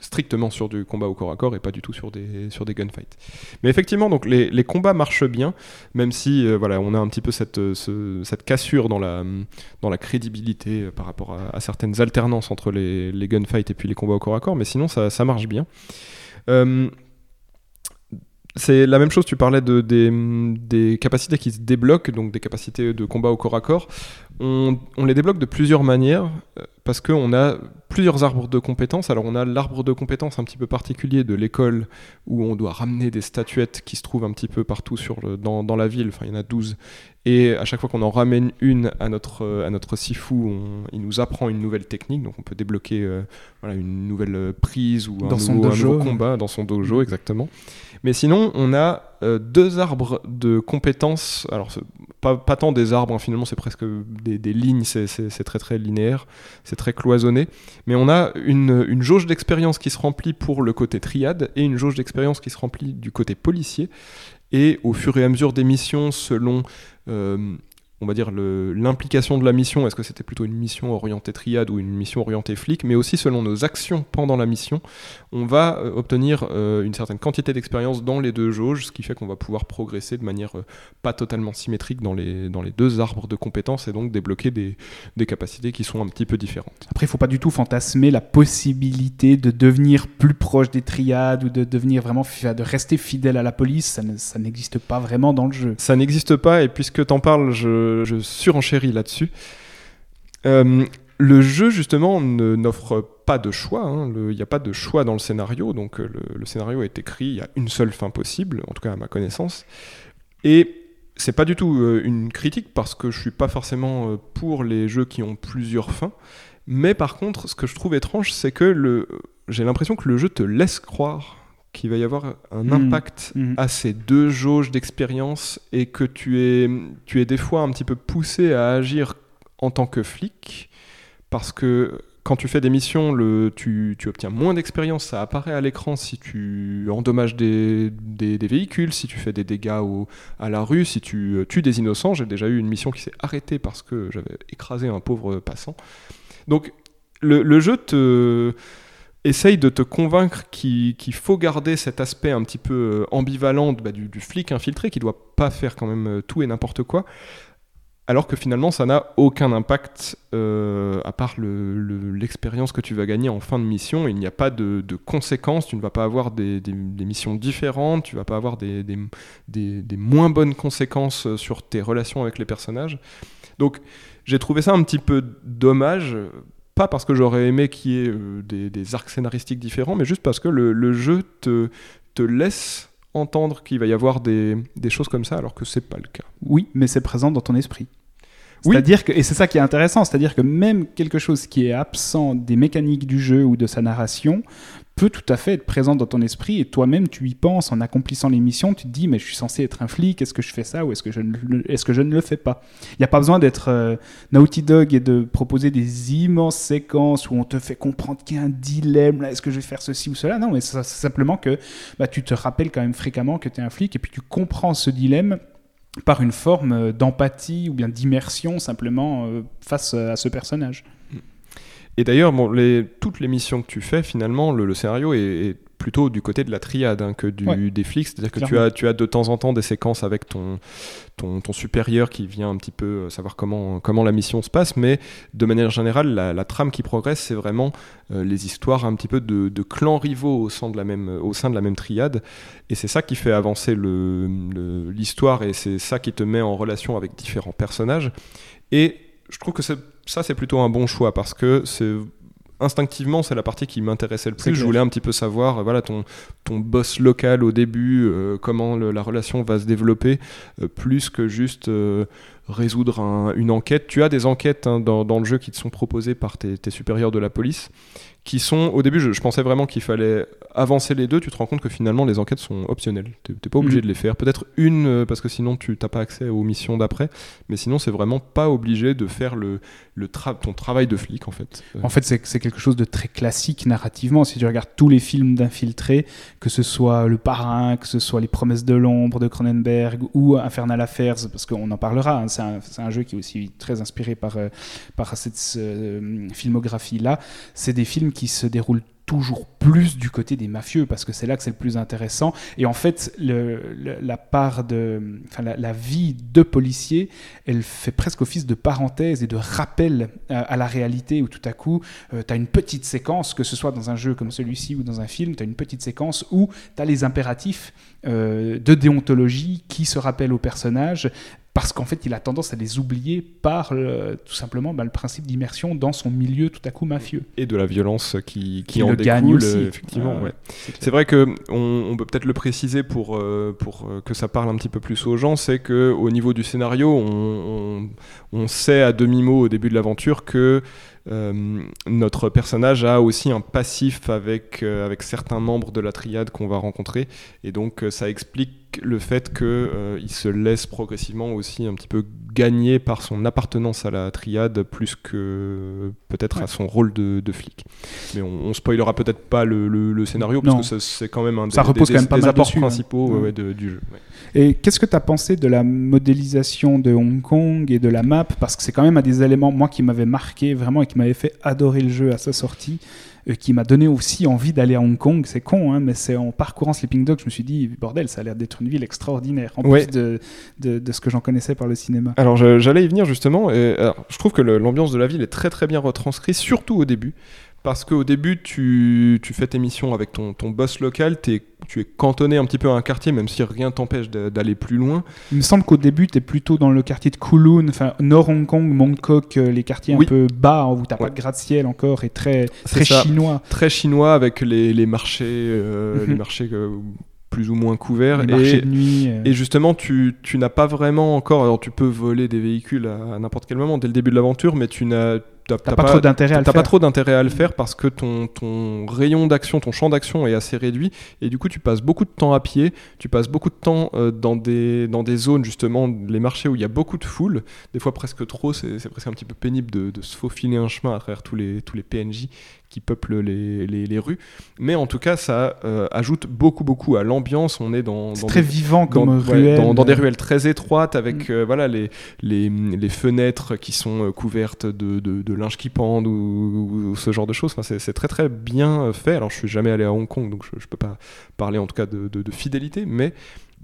strictement sur du combat au corps à corps et pas du tout sur des, sur des gunfights. Mais effectivement, donc les, les combats marchent bien, même si euh, voilà, on a un petit peu cette, euh, ce- cette cassure dans la, dans la crédibilité euh, par rapport à, certaines alternances entre les, les gunfights et puis les combats au corps à corps, mais sinon ça, ça marche bien. C'est la même chose, tu parlais de, des, des capacités qui se débloquent, donc des capacités de combat au corps à corps. On, on les débloque de plusieurs manières, parce qu'on a plusieurs arbres de compétences. Alors on a l'arbre de compétences un petit peu particulier de l'école, où on doit ramener des statuettes qui se trouvent un petit peu partout dans, dans la ville, enfin il y en a 12. Et à chaque fois qu'on en ramène une à notre, euh, à notre sifu, on- il nous apprend une nouvelle technique, donc on peut débloquer euh, voilà, une nouvelle euh, prise ou un, Dans son nouveau, un dojo. nouveau combat dans son dojo, exactement. Mais sinon, on a euh, deux arbres de compétences. Alors, pas, pas tant des arbres, hein, finalement, c'est presque des, des lignes, c'est très très linéaire, c'est très cloisonné. Mais on a une, une jauge d'expérience qui se remplit pour le côté triade et une jauge d'expérience qui se remplit du côté policier. Et au fur et à mesure des missions, selon. Euh, on va dire l'implication de la mission, est-ce que c'était plutôt une mission orientée triade ou une mission orientée flic, mais aussi selon nos actions pendant la mission, on va euh, obtenir euh, une certaine quantité d'expérience dans les deux jauges, ce qui fait qu'on va pouvoir progresser de manière euh, pas totalement symétrique dans les, dans les deux arbres de compétences et donc débloquer des, des capacités qui sont un petit peu différentes. Après, il faut pas du tout fantasmer la possibilité de devenir plus proche des triades ou de devenir vraiment de rester fidèle à la police. Ça ne- ça n'existe pas vraiment dans le jeu. Ça n'existe pas, et puisque t'en parles, je, je surenchéris là-dessus. Euh, le jeu, justement, n'offre pas de choix. hein. Il n'y a pas de choix dans le scénario. Donc, euh, le, le scénario est écrit, il y a une seule fin possible, en tout cas à ma connaissance. Et c'est pas du tout euh, une critique, parce que je suis pas forcément pour les jeux qui ont plusieurs fins. Mais par contre, ce que je trouve étrange, c'est que j'ai l'impression que le jeu te laisse croire qu'il va y avoir un Mhm. impact Mhm. à ces deux jauges d'expérience et que tu es, tu es des fois un petit peu poussé à agir en tant que flic parce que quand tu fais des missions, le, tu, tu obtiens moins d'expérience, ça apparaît à l'écran si tu endommages des, des- des véhicules, si tu fais des dégâts au- à la rue, si tu euh, tues des innocents. J'ai déjà eu une mission qui s'est arrêtée parce que j'avais écrasé un pauvre passant. Donc le, le jeu te essaye de te convaincre qu'il faut garder cet aspect un petit peu euh, ambivalent bah, du, flic infiltré qui doit pas faire quand même euh, tout et n'importe quoi alors que finalement ça n'a aucun impact euh, à part le- le- l'expérience que tu vas gagner en fin de mission. Il n'y a pas de, conséquences. Tu ne vas pas avoir des, missions différentes. Tu vas pas avoir des, moins bonnes conséquences sur tes relations avec les personnages. Donc j'ai trouvé ça un petit peu dommage pas parce que j'aurais aimé qu'il y ait euh, des, arcs scénaristiques différents mais juste parce que le, le jeu te, te laisse entendre qu'il va y avoir des, des choses comme ça alors que c'est pas le cas Oui, mais c'est présent dans ton esprit. C'est-à-dire que, et c'est ça qui est intéressant, c'est-à-dire que même quelque chose qui est absent des mécaniques du jeu ou de sa narration peut tout à fait être présent dans ton esprit et toi-même tu y penses en accomplissant les missions, tu te dis mais je suis censé être un flic, est-ce que je fais ça ou est-ce que je ne, le- est-ce que je ne le fais pas? Il n'y a pas besoin d'être euh, Naughty Dog et de proposer des immenses séquences où on te fait comprendre qu'il y a un dilemme, là, est-ce que je vais faire ceci ou cela? Non, mais c'est simplement que bah, tu te rappelles quand même fréquemment que tu es un flic et puis tu comprends ce dilemme par une forme euh, d'empathie ou bien d'immersion simplement euh, face à ce personnage. Et d'ailleurs, toutes les missions que tu fais, finalement, le, scénario est plutôt du côté de la triade hein, que du, Ouais. des flics. C'est-à-dire que tu as, tu as de temps en temps des séquences avec ton, ton, ton supérieur qui vient un petit peu euh, savoir comment, comment la mission se passe, mais de manière générale, la, la trame qui progresse, c'est vraiment euh, les histoires un petit peu de, de clans rivaux au sein de la même, au sein de la même triade. Et c'est ça qui fait avancer le- le- l'histoire et c'est ça qui te met en relation avec différents personnages. Et je trouve que ça, c'est plutôt un bon choix parce que c'est instinctivement, c'est la partie qui m'intéressait le plus. Je voulais un petit peu savoir, euh, voilà, ton, ton boss local au début, euh, comment le- la relation va se développer, euh, plus que juste euh, résoudre un- une enquête. Tu as des enquêtes hein, dans, dans le jeu qui te sont proposées par tes, tes supérieurs de la police, qui sont, au début, je, je pensais vraiment qu'il fallait avancer les deux. Tu te rends compte que finalement, les enquêtes sont optionnelles. Tu n'es pas obligé Mhm. de les faire. Peut-être une, euh, parce que sinon, tu n'as pas accès aux missions d'après. Mais sinon, c'est vraiment pas obligé de faire le, le tra- ton travail de flic, en fait. Euh, En fait, c'est c'est quelque chose de très classique narrativement. Si tu regardes tous les films d'infiltrés, que ce soit Le Parrain, que ce soit Les Promesses de l'ombre de Cronenberg ou Infernal Affairs, parce qu'on en parlera, hein, c'est un, c'est un jeu qui est aussi très inspiré par, euh, par cette euh, filmographie-là, c'est des films qui se déroulent toujours plus du côté des mafieux parce que c'est là que c'est le plus intéressant. Et en fait la part de enfin la, vie de policier elle fait presque office de parenthèse et de rappel à, la réalité où tout à coup tu as une petite séquence que ce soit dans un jeu comme celui-ci ou dans un film tu as une petite séquence où tu as les impératifs euh, de déontologie qui se rappellent au personnage parce qu'en fait, il a tendance à les oublier par tout simplement bah, le principe d'immersion dans son milieu tout à coup mafieux. et de la violence qui, qui Qui en le découle, gagne aussi. effectivement. Ah, ouais. c'est vrai que on, on peut peut-être le préciser pour, euh, pour euh, que ça parle un petit peu plus aux gens, c'est que au niveau du scénario, on, on- on sait à demi-mot au début de l'aventure que euh, notre personnage a aussi un passif avec, avec certains membres de la triade qu'on va rencontrer, et donc ça explique le fait qu'il se laisse progressivement aussi un petit peu gagner par son appartenance à la triade plus que peut-être Ouais. à son rôle de, de flic. Mais on, on spoilera peut-être pas le, le- le scénario parce que c'est quand même un des, Ça repose des- quand même pas des mal apports dessus, hein. principaux Ouais. de- du jeu. ouais. Et qu'est-ce que tu as pensé de la modélisation de Hong Kong et de la map? Parce que c'est quand même un des éléments, moi, qui m'avait marqué vraiment et qui m'avait fait adorer le jeu à sa sortie, euh, qui m'a donné aussi envie d'aller à Hong Kong. C'est con, hein, mais c'est en parcourant Sleeping Dog, je me suis dit, bordel, ça a l'air d'être une ville extraordinaire, en Ouais. plus de, de, de ce que j'en connaissais par le cinéma. Alors j'allais y venir justement. Et, alors, je trouve que l'ambiance de la ville est très très bien retranscrite, surtout au début. Parce qu'au début, tu, tu fais tes missions avec ton, ton boss local, t'es- tu es cantonné un petit peu à un quartier, même si rien t'empêche d'aller plus loin. Il me semble qu'au début, tu es plutôt dans le quartier de Kowloon, enfin Nord Hong Kong, Mongkok, euh, les quartiers Oui. un peu bas, où tu Ouais. pas de gratte-ciel encore, et très, très ça. chinois. Très chinois avec les, les marchés, euh, Mhm. les marchés euh, plus ou moins couverts. Et, nuit. euh. Et justement, tu, tu n'as pas vraiment encore. Alors, tu peux voler des véhicules à, à n'importe quel moment dès le début de l'aventure, mais tu n'as t'as- pas, trop d'intérêt à le T'as faire. pas trop d'intérêt à le faire parce que ton, ton rayon d'action, ton champ d'action est assez réduit et du coup tu passes beaucoup de temps à pied, tu passes beaucoup de temps euh, dans, des, dans des zones justement, les marchés où il y a beaucoup de foule, des fois presque trop, c'est c'est presque un petit peu pénible de, de se faufiler un chemin à travers tous les, tous les PNJ qui peuplent les, les, les rues, mais en tout cas ça euh, ajoute beaucoup beaucoup à l'ambiance, on est dans, C'est très des- vivant dans, comme ouais, ruelle. dans- dans des ruelles très étroites avec Mm. euh, voilà les, les, les fenêtres qui sont euh, couvertes de, de, de linge qui pendent ou, ou ce genre de choses. Enfin, c'est très très bien fait. Alors je suis jamais allé à Hong Kong donc je, je peux pas parler en tout cas de, de- de fidélité, mais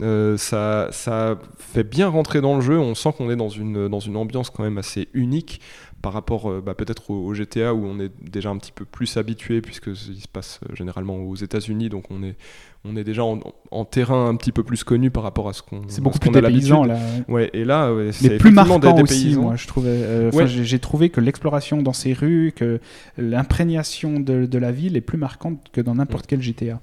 euh, ça, ça fait bien rentrer dans le jeu. On sent qu'on est dans une, dans une ambiance quand même assez unique par rapport euh, bah, peut-être au, au GTA où on est déjà un petit peu plus habitué puisque il se passe euh, généralement aux États-Unis donc on est, on est déjà en, en terrain un petit peu plus connu par rapport à ce qu'on C'est beaucoup ce plus a l'habitude. dépaysant là. Ouais, et là, ouais, c'est plus marquant des aussi, dépaysants. moi, je trouvais. euh, Ouais. j'ai- trouvé que l'exploration dans ces rues, que l'imprégnation de, de la ville est plus marquante que dans n'importe quel GTA.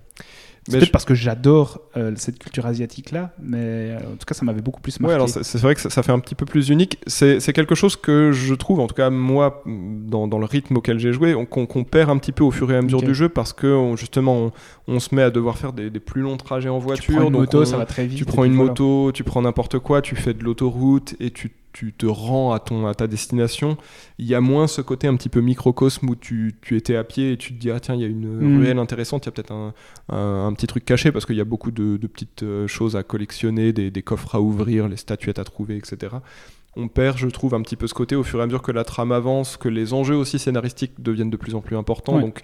C'est peut-être je- parce que j'adore euh, cette culture asiatique-là, mais euh, en tout cas, ça m'avait beaucoup plus marqué. Ouais, alors c'est vrai que ça, ça fait un petit peu plus unique. C'est quelque chose que je trouve, en tout cas moi, dans, dans le rythme auquel j'ai joué, on- qu'on qu'on perd un petit peu au fur et à mesure du jeu parce que on- justement on, on se met à devoir faire des, des plus longs trajets en tu voiture. prends une donc moto, on- ça va très vite. Tu prends une moto, tu prends n'importe quoi, tu fais de l'autoroute et tu, tu te rends à, ton, à ta destination. Il y a moins ce côté un petit peu microcosme où tu, tu étais à pied et tu te dis ah tiens il y a une Mm. ruelle intéressante, il y a peut-être un, un, un petit truc caché parce qu'il y a beaucoup de, de petites euh, choses à collectionner, des, des coffres à ouvrir, les statuettes à trouver, etc. On perd, je trouve, un petit peu ce côté au fur et à mesure que la trame avance, que les enjeux aussi scénaristiques deviennent de plus en plus importants. Ouais. Donc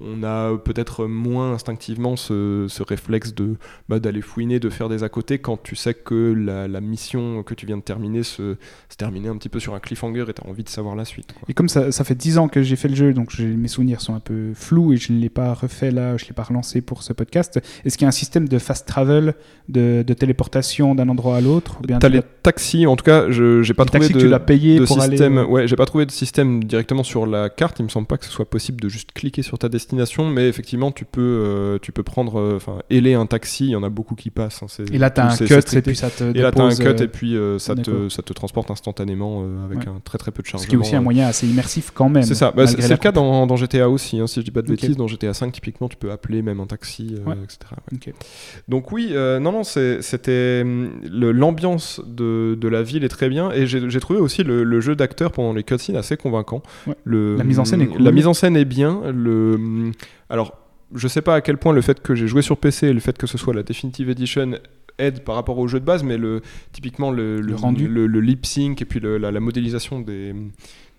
on a peut-être moins instinctivement ce, ce réflexe de bah, d'aller fouiner, de faire des à côté quand tu sais que la, la mission que tu viens de terminer se, se terminait un petit peu sur un cliffhanger et tu as envie de savoir la suite. quoi. Et comme ça, ça fait 10 ans que j'ai fait le jeu, donc mes souvenirs sont un peu flous et je ne l'ai pas refait là, je ne l'ai pas relancé pour ce podcast. Est-ce qu'il y a un système de fast travel, de, de téléportation d'un endroit à l'autre tu les dois- taxis, en tout cas, je j'ai pas les trouvé de, que tu de pour système. aller. euh, Ouais, j'ai pas trouvé de système directement sur la carte. Il me semble pas que ce soit possible de juste cliquer sur ta destination destination, mais effectivement, tu peux, euh, tu peux prendre, euh, enfin, héler un taxi. Il y en a beaucoup qui passent. hein, Et là, tu as un cut et puis ça te Et là, tu as un dépose, cut euh, et puis euh, ça, te, d'accord. ça te transporte instantanément euh, avec Ouais. un très très peu de Ce chargement. qui est aussi un euh, moyen assez immersif quand même. C'est ça, Bah, c'est le cas dans, dans GTA aussi, hein, si je dis pas de bêtises. Dans GTA 5, typiquement, tu peux appeler même un taxi, euh, Ouais. etc. ouais. Donc oui, euh, non, non, c'était hum, l'ambiance de, de la ville est très bien et j'ai trouvé aussi le, le jeu d'acteur pendant les cutscenes assez convaincant. Le, La mise en scène est cool. La mise en scène est bien. Le, hum, alors, je sais pas à quel point le fait que j'ai joué sur PC et le fait que ce soit la Definitive Edition aide par rapport au jeu de base, mais le, typiquement le, Le rendu. le, le lip sync et puis la, la modélisation des,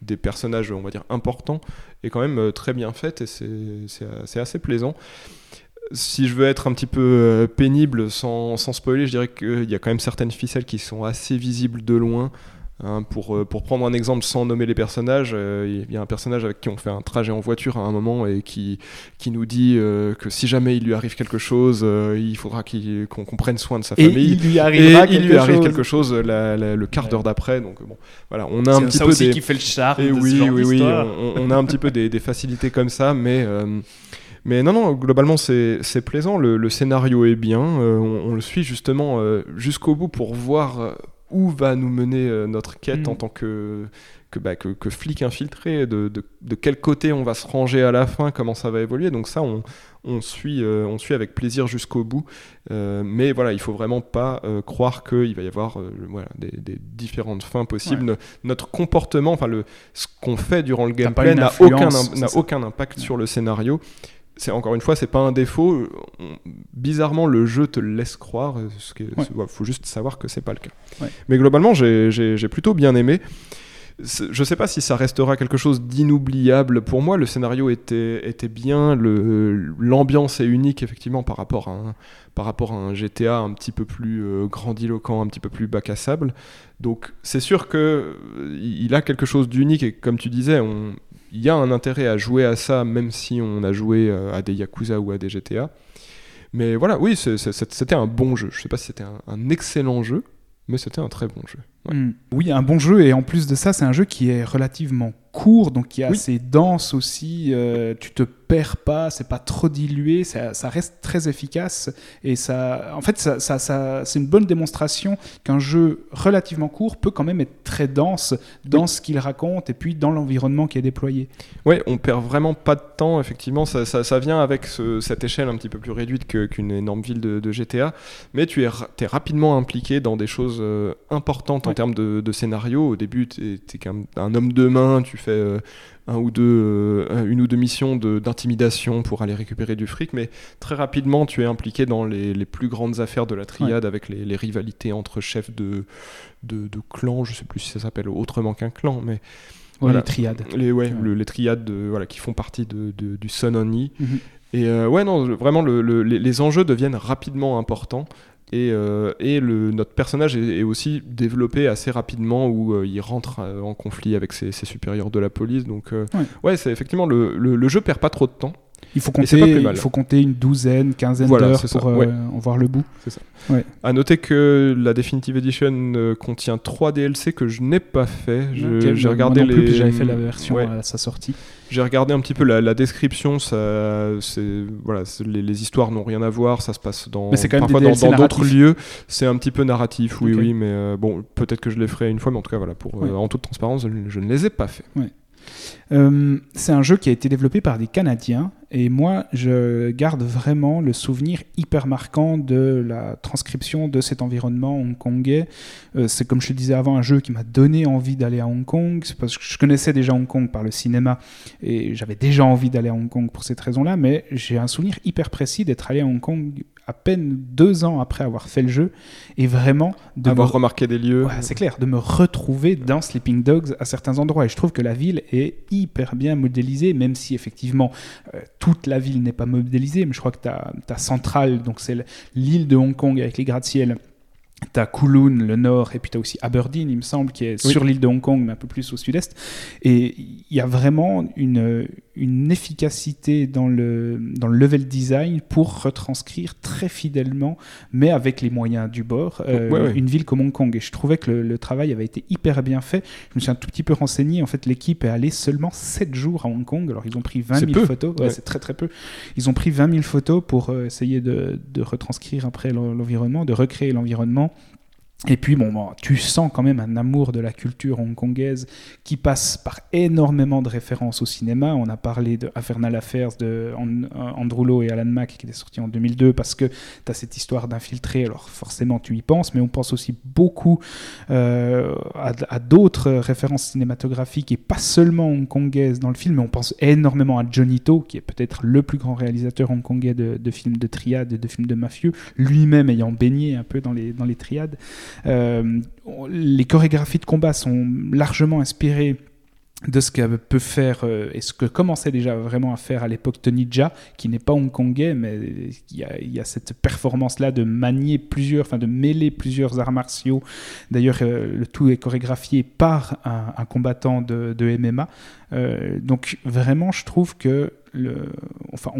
des personnages, on va dire, importants est quand même euh, très bien faite et c'est assez plaisant. Si je veux être un petit peu euh, pénible sans, sans spoiler, je dirais qu'il y a quand même certaines ficelles qui sont assez visibles de loin. Hein. pour, euh, pour prendre un exemple sans nommer les personnages, euh, il y a un personnage avec qui on fait un trajet en voiture à un moment et qui, qui nous dit euh, que si jamais il lui arrive quelque chose, euh, il faudra qu'on qu'on prenne soin de sa Et famille. il lui Et il lui arrive chose. quelque chose la- la- le quart Ouais. d'heure d'après. Donc bon, voilà, on a un petit ça peu aussi des, qui fait le charme et de ce oui, genre oui, oui, on, on a un petit peu des, des facilités comme ça, mais, mais non, non, globalement, c'est c'est plaisant. Le, le scénario est bien. euh, on, on le suit justement euh, jusqu'au bout pour voir où va nous mener euh, notre quête Mm. en tant que, que, bah, que, que flic infiltré, de, de, de quel côté on va se ranger à la fin, comment ça va évoluer. Donc ça, on, on, suit, euh, on suit avec plaisir jusqu'au bout. Euh, mais voilà, il faut vraiment pas euh, croire qu'il va y avoir voilà, des, des différentes fins possibles. No- Notre comportement, enfin le, ce qu'on fait durant le gameplay n'a aucun, n'a impact Ouais. sur le scénario. C'est encore une fois, c'est pas un défaut. On- bizarrement, le jeu te le laisse croire. euh, Ce qui est- Ouais. c'est- ouais, faut juste savoir que c'est pas le cas. Ouais. Mais globalement, j'ai- plutôt bien aimé. Je sais pas si ça restera quelque chose d'inoubliable. Pour moi, le scénario était, était bien, l'ambiance est unique effectivement par rapport à un, par rapport à un GTA un petit peu plus euh, grandiloquent, un petit peu plus bac à sable. Donc c'est sûr que euh, il a quelque chose d'unique et comme tu disais, on- y a un intérêt à jouer à ça, même si on a joué euh, à des Yakuza ou à des GTA. Mais voilà, oui, c'était un bon jeu. Je sais pas si c'était un excellent jeu, mais c'était un très bon jeu. Ouais. Mm. Oui, un bon jeu, et en plus de ça, c'est un jeu qui est relativement court, donc qui est Oui. assez dense aussi. euh, tu te perds pas, c'est pas trop dilué, ça, ça reste très efficace. Et ça, en fait, ça, ça- ça- c'est une bonne démonstration qu'un jeu relativement court peut quand même être très dense dans ce qu'il raconte et puis dans l'environnement qui est déployé. Ouais, on perd vraiment pas de temps, effectivement. Ça, vient avec ce- cette échelle un petit peu plus réduite qu'une énorme ville de, de GTA. Mais tu es, t'es rapidement impliqué dans des choses euh, importantes en termes de, de scénario. Au début, tu es, qu'un un homme de main, tu fais euh, un ou deux, euh, une ou deux missions de- d'intimidation pour aller récupérer du fric. Mais très rapidement, tu es impliqué dans les, les plus grandes affaires de la triade avec les, les rivalités entre chefs de, de, de clans. Je sais plus si ça s'appelle autrement qu'un clan, mais Ouais. Les triades. les, ouais, Ouais. le- les triades de, voilà, qui font partie de, du Sun Only. Mhm. Et euh, ouais, non, vraiment, le- le- les, les enjeux deviennent rapidement importants. Et, euh, et le, notre personnage est, est aussi développé assez rapidement où euh, il rentre euh, en conflit avec ses, ses supérieurs de la police. Donc, Ouais. ouais, c'est effectivement le, le, le jeu perd pas trop de temps. Il faut c'est compter, plus il faut compter une douzaine, quinzaine Voilà, d'heures c'est ça, pour ouais. en voir le bout. À noter que la Definitive Edition contient trois DLC que je n'ai pas fait. J'ai moi regardé plus, les. puis j'avais fait la version à sa sortie. J'ai regardé un petit peu la, la description, ça, c'est, voilà, les, les histoires n'ont rien à voir, ça se passe dans, Mais c'est quand même parfois dans, d'autres lieux. C'est un petit peu narratif, oui, oui, mais euh, bon, peut-être que je les ferai une fois, mais en tout cas, voilà, pour, euh, en toute transparence, je, ne- je ne les ai pas fait. Euh, c'est un jeu qui a été développé par des Canadiens et moi je garde vraiment le souvenir hyper marquant de la transcription de cet environnement hongkongais. Euh, c'est comme je te disais avant un jeu qui m'a donné envie d'aller à Hong Kong C'est parce que je connaissais déjà Hong Kong par le cinéma et j'avais déjà envie d'aller à Hong Kong pour cette raison-là, mais j'ai un souvenir hyper précis d'être allé à Hong Kong à peine deux ans après avoir fait le jeu et vraiment de Avoir me remarqué des lieux. Ouais, c'est clair, de me retrouver dans Sleeping Dogs à certains endroits. Et je trouve que la ville est hyper bien modélisée, même si effectivement euh, toute la ville n'est pas modélisée. Mais je crois que tu as, Central, donc c'est l'île de Hong Kong avec les gratte-ciel T'as Kowloon, le nord, et puis t'as aussi Aberdeen, il me semble, qui est sur l'île de Hong Kong, mais un peu plus au sud-est. Et il y a vraiment une, une efficacité dans le, dans le level design pour retranscrire très fidèlement, mais avec les moyens du bord, euh, une ville comme Hong Kong. Et je trouvais que le, travail avait été hyper bien fait. Je me suis un tout petit peu renseigné. En fait, l'équipe est allée seulement 7 jours à Hong Kong. Alors, ils ont pris 20 000 photos. C'est très, très peu. Ils ont pris 20 000 photos pour euh, essayer de, de retranscrire après l'environnement, de recréer l'environnement et puis, bon, tu sens quand même un amour de la culture hongkongaise qui passe par énormément de références au cinéma. On a parlé de Infernal Affairs de Andrew Lowe et Alan Mack qui était sorti en 2002 parce que tu as cette histoire d'infiltré. Alors, forcément, tu y penses, mais on pense aussi beaucoup euh, à, d'autres références cinématographiques et pas seulement hongkongaises dans le film, mais on pense énormément à Johnny To, qui est peut-être le plus grand réalisateur hongkongais de, de films de triade et de films de mafieux, lui-même ayant baigné un peu dans les, dans les triades. Euh, les chorégraphies de combat sont largement inspirées de ce qu'elle peut faire euh, et ce que commençait déjà vraiment à faire à l'époque Tony Jaa, qui n'est pas hongkongais, mais il y a, cette performance-là de manier plusieurs, enfin de mêler plusieurs arts martiaux. D'ailleurs, euh, le tout est chorégraphié par un, combattant de MMA. Donc vraiment, je trouve que enfin,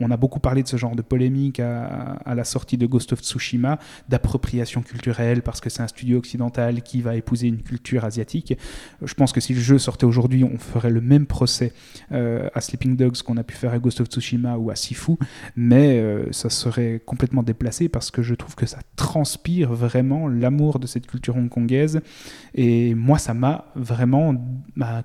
on, a beaucoup parlé de ce genre de polémique à, la sortie de Ghost of Tsushima, d'appropriation culturelle parce que c'est un studio occidental qui va épouser une culture asiatique. Je pense que si le jeu sortait aujourd'hui, on ferait le même procès euh, à Sleeping Dogs qu'on a pu faire à Ghost of Tsushima ou à Sifu, mais euh, ça serait complètement déplacé parce que je trouve que ça transpire vraiment l'amour de cette culture hongkongaise. Et moi, ça m'a vraiment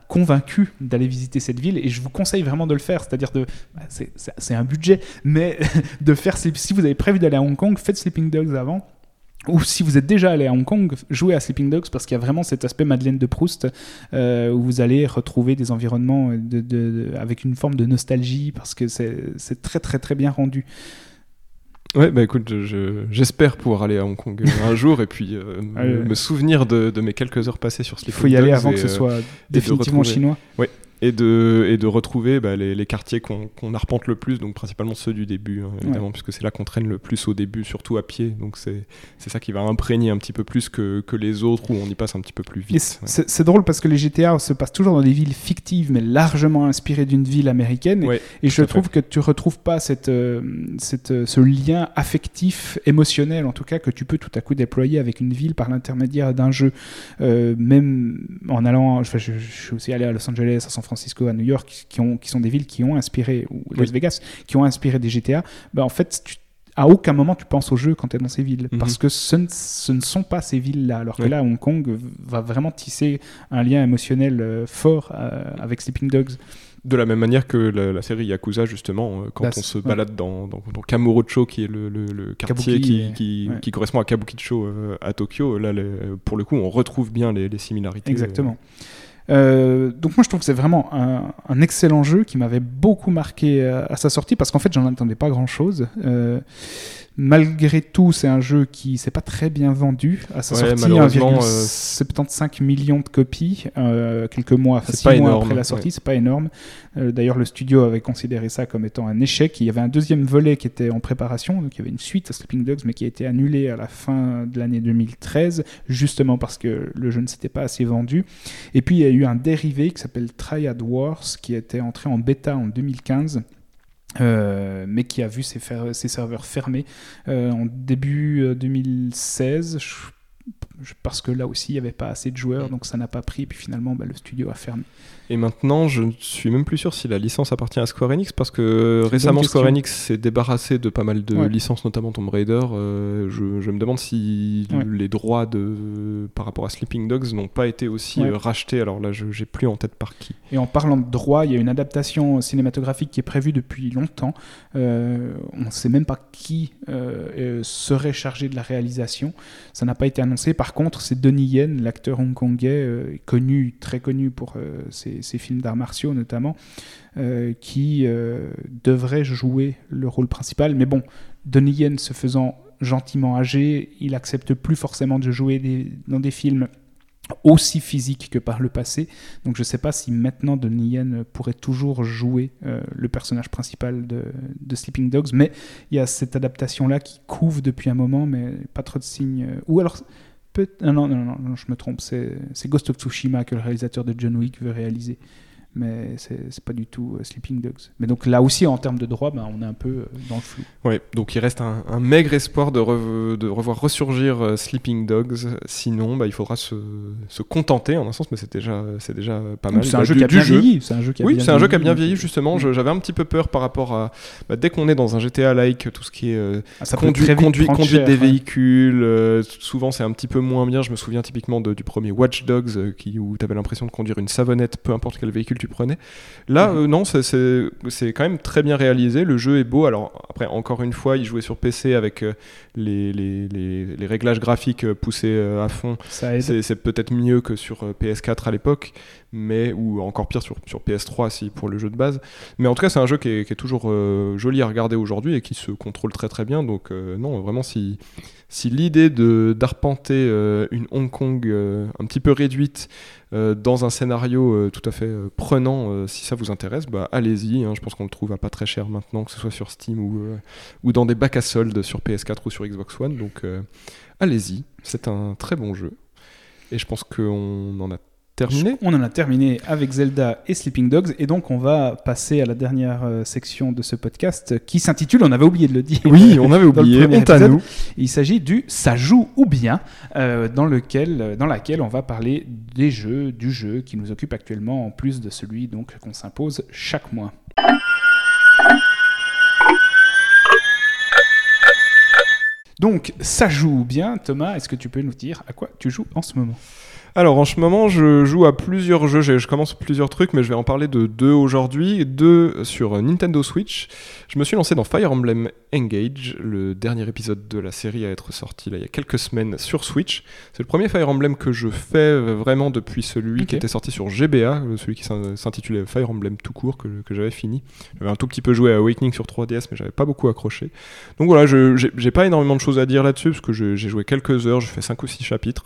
convaincu d'aller visiter cette ville et je vous conseille vraiment de le faire c'est-à-dire de, bah, c'est un budget, mais [LAUGHS] de faire, si vous avez prévu d'aller à Hong Kong, faites Sleeping Dogs avant. Ou si vous êtes déjà allé à Hong Kong, jouez à Sleeping Dogs parce qu'il y a vraiment cet aspect Madeleine de Proust euh, où vous allez retrouver des environnements de, avec une forme de nostalgie parce que c'est très très très bien rendu. Ouais, bah écoute, j'espère pouvoir aller à Hong Kong un [LAUGHS] jour et puis euh, me, souvenir de, mes quelques heures passées sur Sleeping Dogs. Il faut y aller avant que ce euh, soit définitivement chinois. Oui, et de, et de retrouver bah, les, les, quartiers qu'on arpente le plus, donc principalement ceux du début, hein, évidemment, puisque c'est là qu'on traîne le plus au début, surtout à pied. Donc c'est ça qui va imprégner un petit peu plus que, que, les autres où on y passe un petit peu plus vite. C'est drôle parce que les GTA se passent toujours dans des villes fictives, mais largement inspirées d'une ville américaine. et je trouve que tu retrouves pas cette, euh, cette, euh, ce lien affectif, émotionnel en tout cas, que tu peux tout à coup déployer avec une ville par l'intermédiaire d'un jeu. Euh, même en allant, je, je, suis aussi allé à Los Angeles, à San Francisco, à New York, qui, ont, qui sont des villes qui ont inspiré, ou Las Vegas, qui ont inspiré des GTA, bah en fait, à aucun moment tu penses au jeu quand tu es dans ces villes. Mhm. Parce que ce ne, ce ne, sont pas ces villes-là. Alors que là, Hong Kong va vraiment tisser un lien émotionnel euh, fort euh, avec Sleeping Dogs. De la même manière que la, série Yakuza, justement, euh, quand on se balade dans, dans, Kamurocho, qui est le, le, quartier qui, qui, qui, correspond à Kabukicho à Tokyo, là, pour le coup, on retrouve bien les, les similarités. Exactement. Euh, donc moi je trouve que c'est vraiment un, excellent jeu qui m'avait beaucoup marqué euh, à, sa sortie parce qu'en fait j'en attendais pas grand chose. Euh, Malgré tout, c'est un jeu qui s'est pas très bien vendu à sa sortie, 1,75 euh, millions de copies euh, quelques mois, six mois énorme, après la sortie, c'est pas énorme. Euh, d'ailleurs, le studio avait considéré ça comme étant un échec. Il y avait un deuxième volet qui était en préparation, donc il y avait une suite à Sleeping Dogs, mais qui a été annulée à la fin de l'année 2013, justement parce que le jeu ne s'était pas assez vendu. Et puis il y a eu un dérivé qui s'appelle Triad Wars, qui était entré en bêta en 2015 euh, mais qui a vu ses, ses serveurs fermés euh, en début 2016. Euh, parce que là aussi il n'y avait pas assez de joueurs, donc ça n'a pas pris, et puis finalement bah, le studio a fermé. Et maintenant, je ne suis même plus sûr si la licence appartient à Square Enix, parce que récemment Square Enix s'est débarrassé de pas mal de licences, notamment Tomb Raider. Euh, je, me demande si les droits de, par rapport à Sleeping Dogs n'ont pas été aussi euh, rachetés. Alors là, je n'ai plus en tête par qui. Et en parlant de droits, il y a une adaptation cinématographique qui est prévue depuis longtemps. Euh, on ne sait même pas qui serait chargé de la réalisation. Ça n'a pas été annoncé. Par contre, c'est Donnie Yen, l'acteur hongkongais, connu, très connu pour ses ces, films d'arts martiaux notamment, euh, qui euh, devrait jouer le rôle principal. Mais bon, Donnie Yen se faisant gentiment âgé, il accepte plus forcément de jouer dans des films aussi physique que par le passé. Donc je ne sais pas si maintenant Donnie Yen pourrait toujours jouer euh, le personnage principal de, de, Sleeping Dogs, mais il y a cette adaptation-là qui couvre depuis un moment, mais pas trop de signes. Ou alors, non, non, non, non, non, je me trompe, c'est Ghost of Tsushima que le réalisateur de John Wick veut réaliser. Mais c'est pas du tout euh, Sleeping Dogs. Mais donc là aussi, en termes de droit, ben, on est un peu euh, dans le flou. Ouais, donc il reste un, un maigre espoir de, rev- de revoir ressurgir euh, Sleeping Dogs. Sinon, bah, il faudra se, se contenter en un sens, mais c'est déjà, déjà pas mal. C'est un Bah, jeu du- qui a bien jeu. vieilli. Un jeu qui a Oui, c'est un jeu qui a bien vieilli justement. J'avais un petit peu peur par rapport à bah, dès qu'on est dans un GTA-like, tout ce qui est euh, ah, ça peut conduite, cher, des ouais. véhicules. euh, souvent, c'est un petit peu moins bien. Je me souviens typiquement de- du premier Watch Dogs euh, qui, où tu avais l'impression de conduire une savonnette, peu importe quel véhicule tu prenais. Là, Mhm. euh, non, c'est- quand même très bien réalisé. Le jeu est beau. Alors, après, encore une fois, il jouait sur PC avec euh, les, les, les- les réglages graphiques euh, poussés à fond. C'est peut-être mieux que sur euh, PS4 à l'époque, mais ou encore pire sur, sur PS3 si pour le jeu de base. Mais en tout cas, c'est un jeu qui est, qui est toujours euh, joli à regarder aujourd'hui et qui se contrôle très très bien. Donc euh, non, vraiment si si l'idée de d'arpenter euh, une Hong Kong euh, un petit peu réduite euh, dans un scénario tout à fait prenant, si ça vous intéresse, bah allez-y. hein. je pense qu'on le trouve à pas très cher maintenant, que ce soit sur Steam ou ou dans des bacs à soldes sur PS4 ou sur Xbox One. Donc allez-y, c'est un très bon jeu. Et je pense qu'on en a terminé. On en a terminé avec Zelda et Sleeping Dogs, et donc on va passer à la dernière euh, section de ce podcast qui s'intitule, on avait oublié de le dire. Oui, [LAUGHS] on avait oublié, honte à nous. Il s'agit du ça joue ou bien, euh, dans, lequel, euh, dans laquelle on va parler des jeux, du jeu qui nous occupe actuellement, en plus de celui donc qu'on s'impose chaque mois. Donc, ça joue bien. Thomas, est-ce que tu peux nous dire à quoi tu joues en ce moment? Alors en ce moment, je joue à plusieurs jeux. Je je commence plusieurs trucs, mais je vais en parler de deux aujourd'hui. Deux sur Nintendo Switch. Je me suis lancé dans Fire Emblem Engage, le dernier épisode de la série à être sorti là, il y a quelques semaines sur Switch. C'est le premier Fire Emblem que je fais euh, vraiment depuis celui qui était sorti sur GBA, euh, celui qui s'in- s'intitulait Fire Emblem tout court, que, que j'avais fini. J'avais un tout petit peu joué à Awakening sur 3DS, mais j'avais pas beaucoup accroché. Donc voilà, je- j'ai pas énormément de choses à dire là-dessus, parce que je- j'ai joué quelques heures, j'ai fait 5 ou 6 chapitres.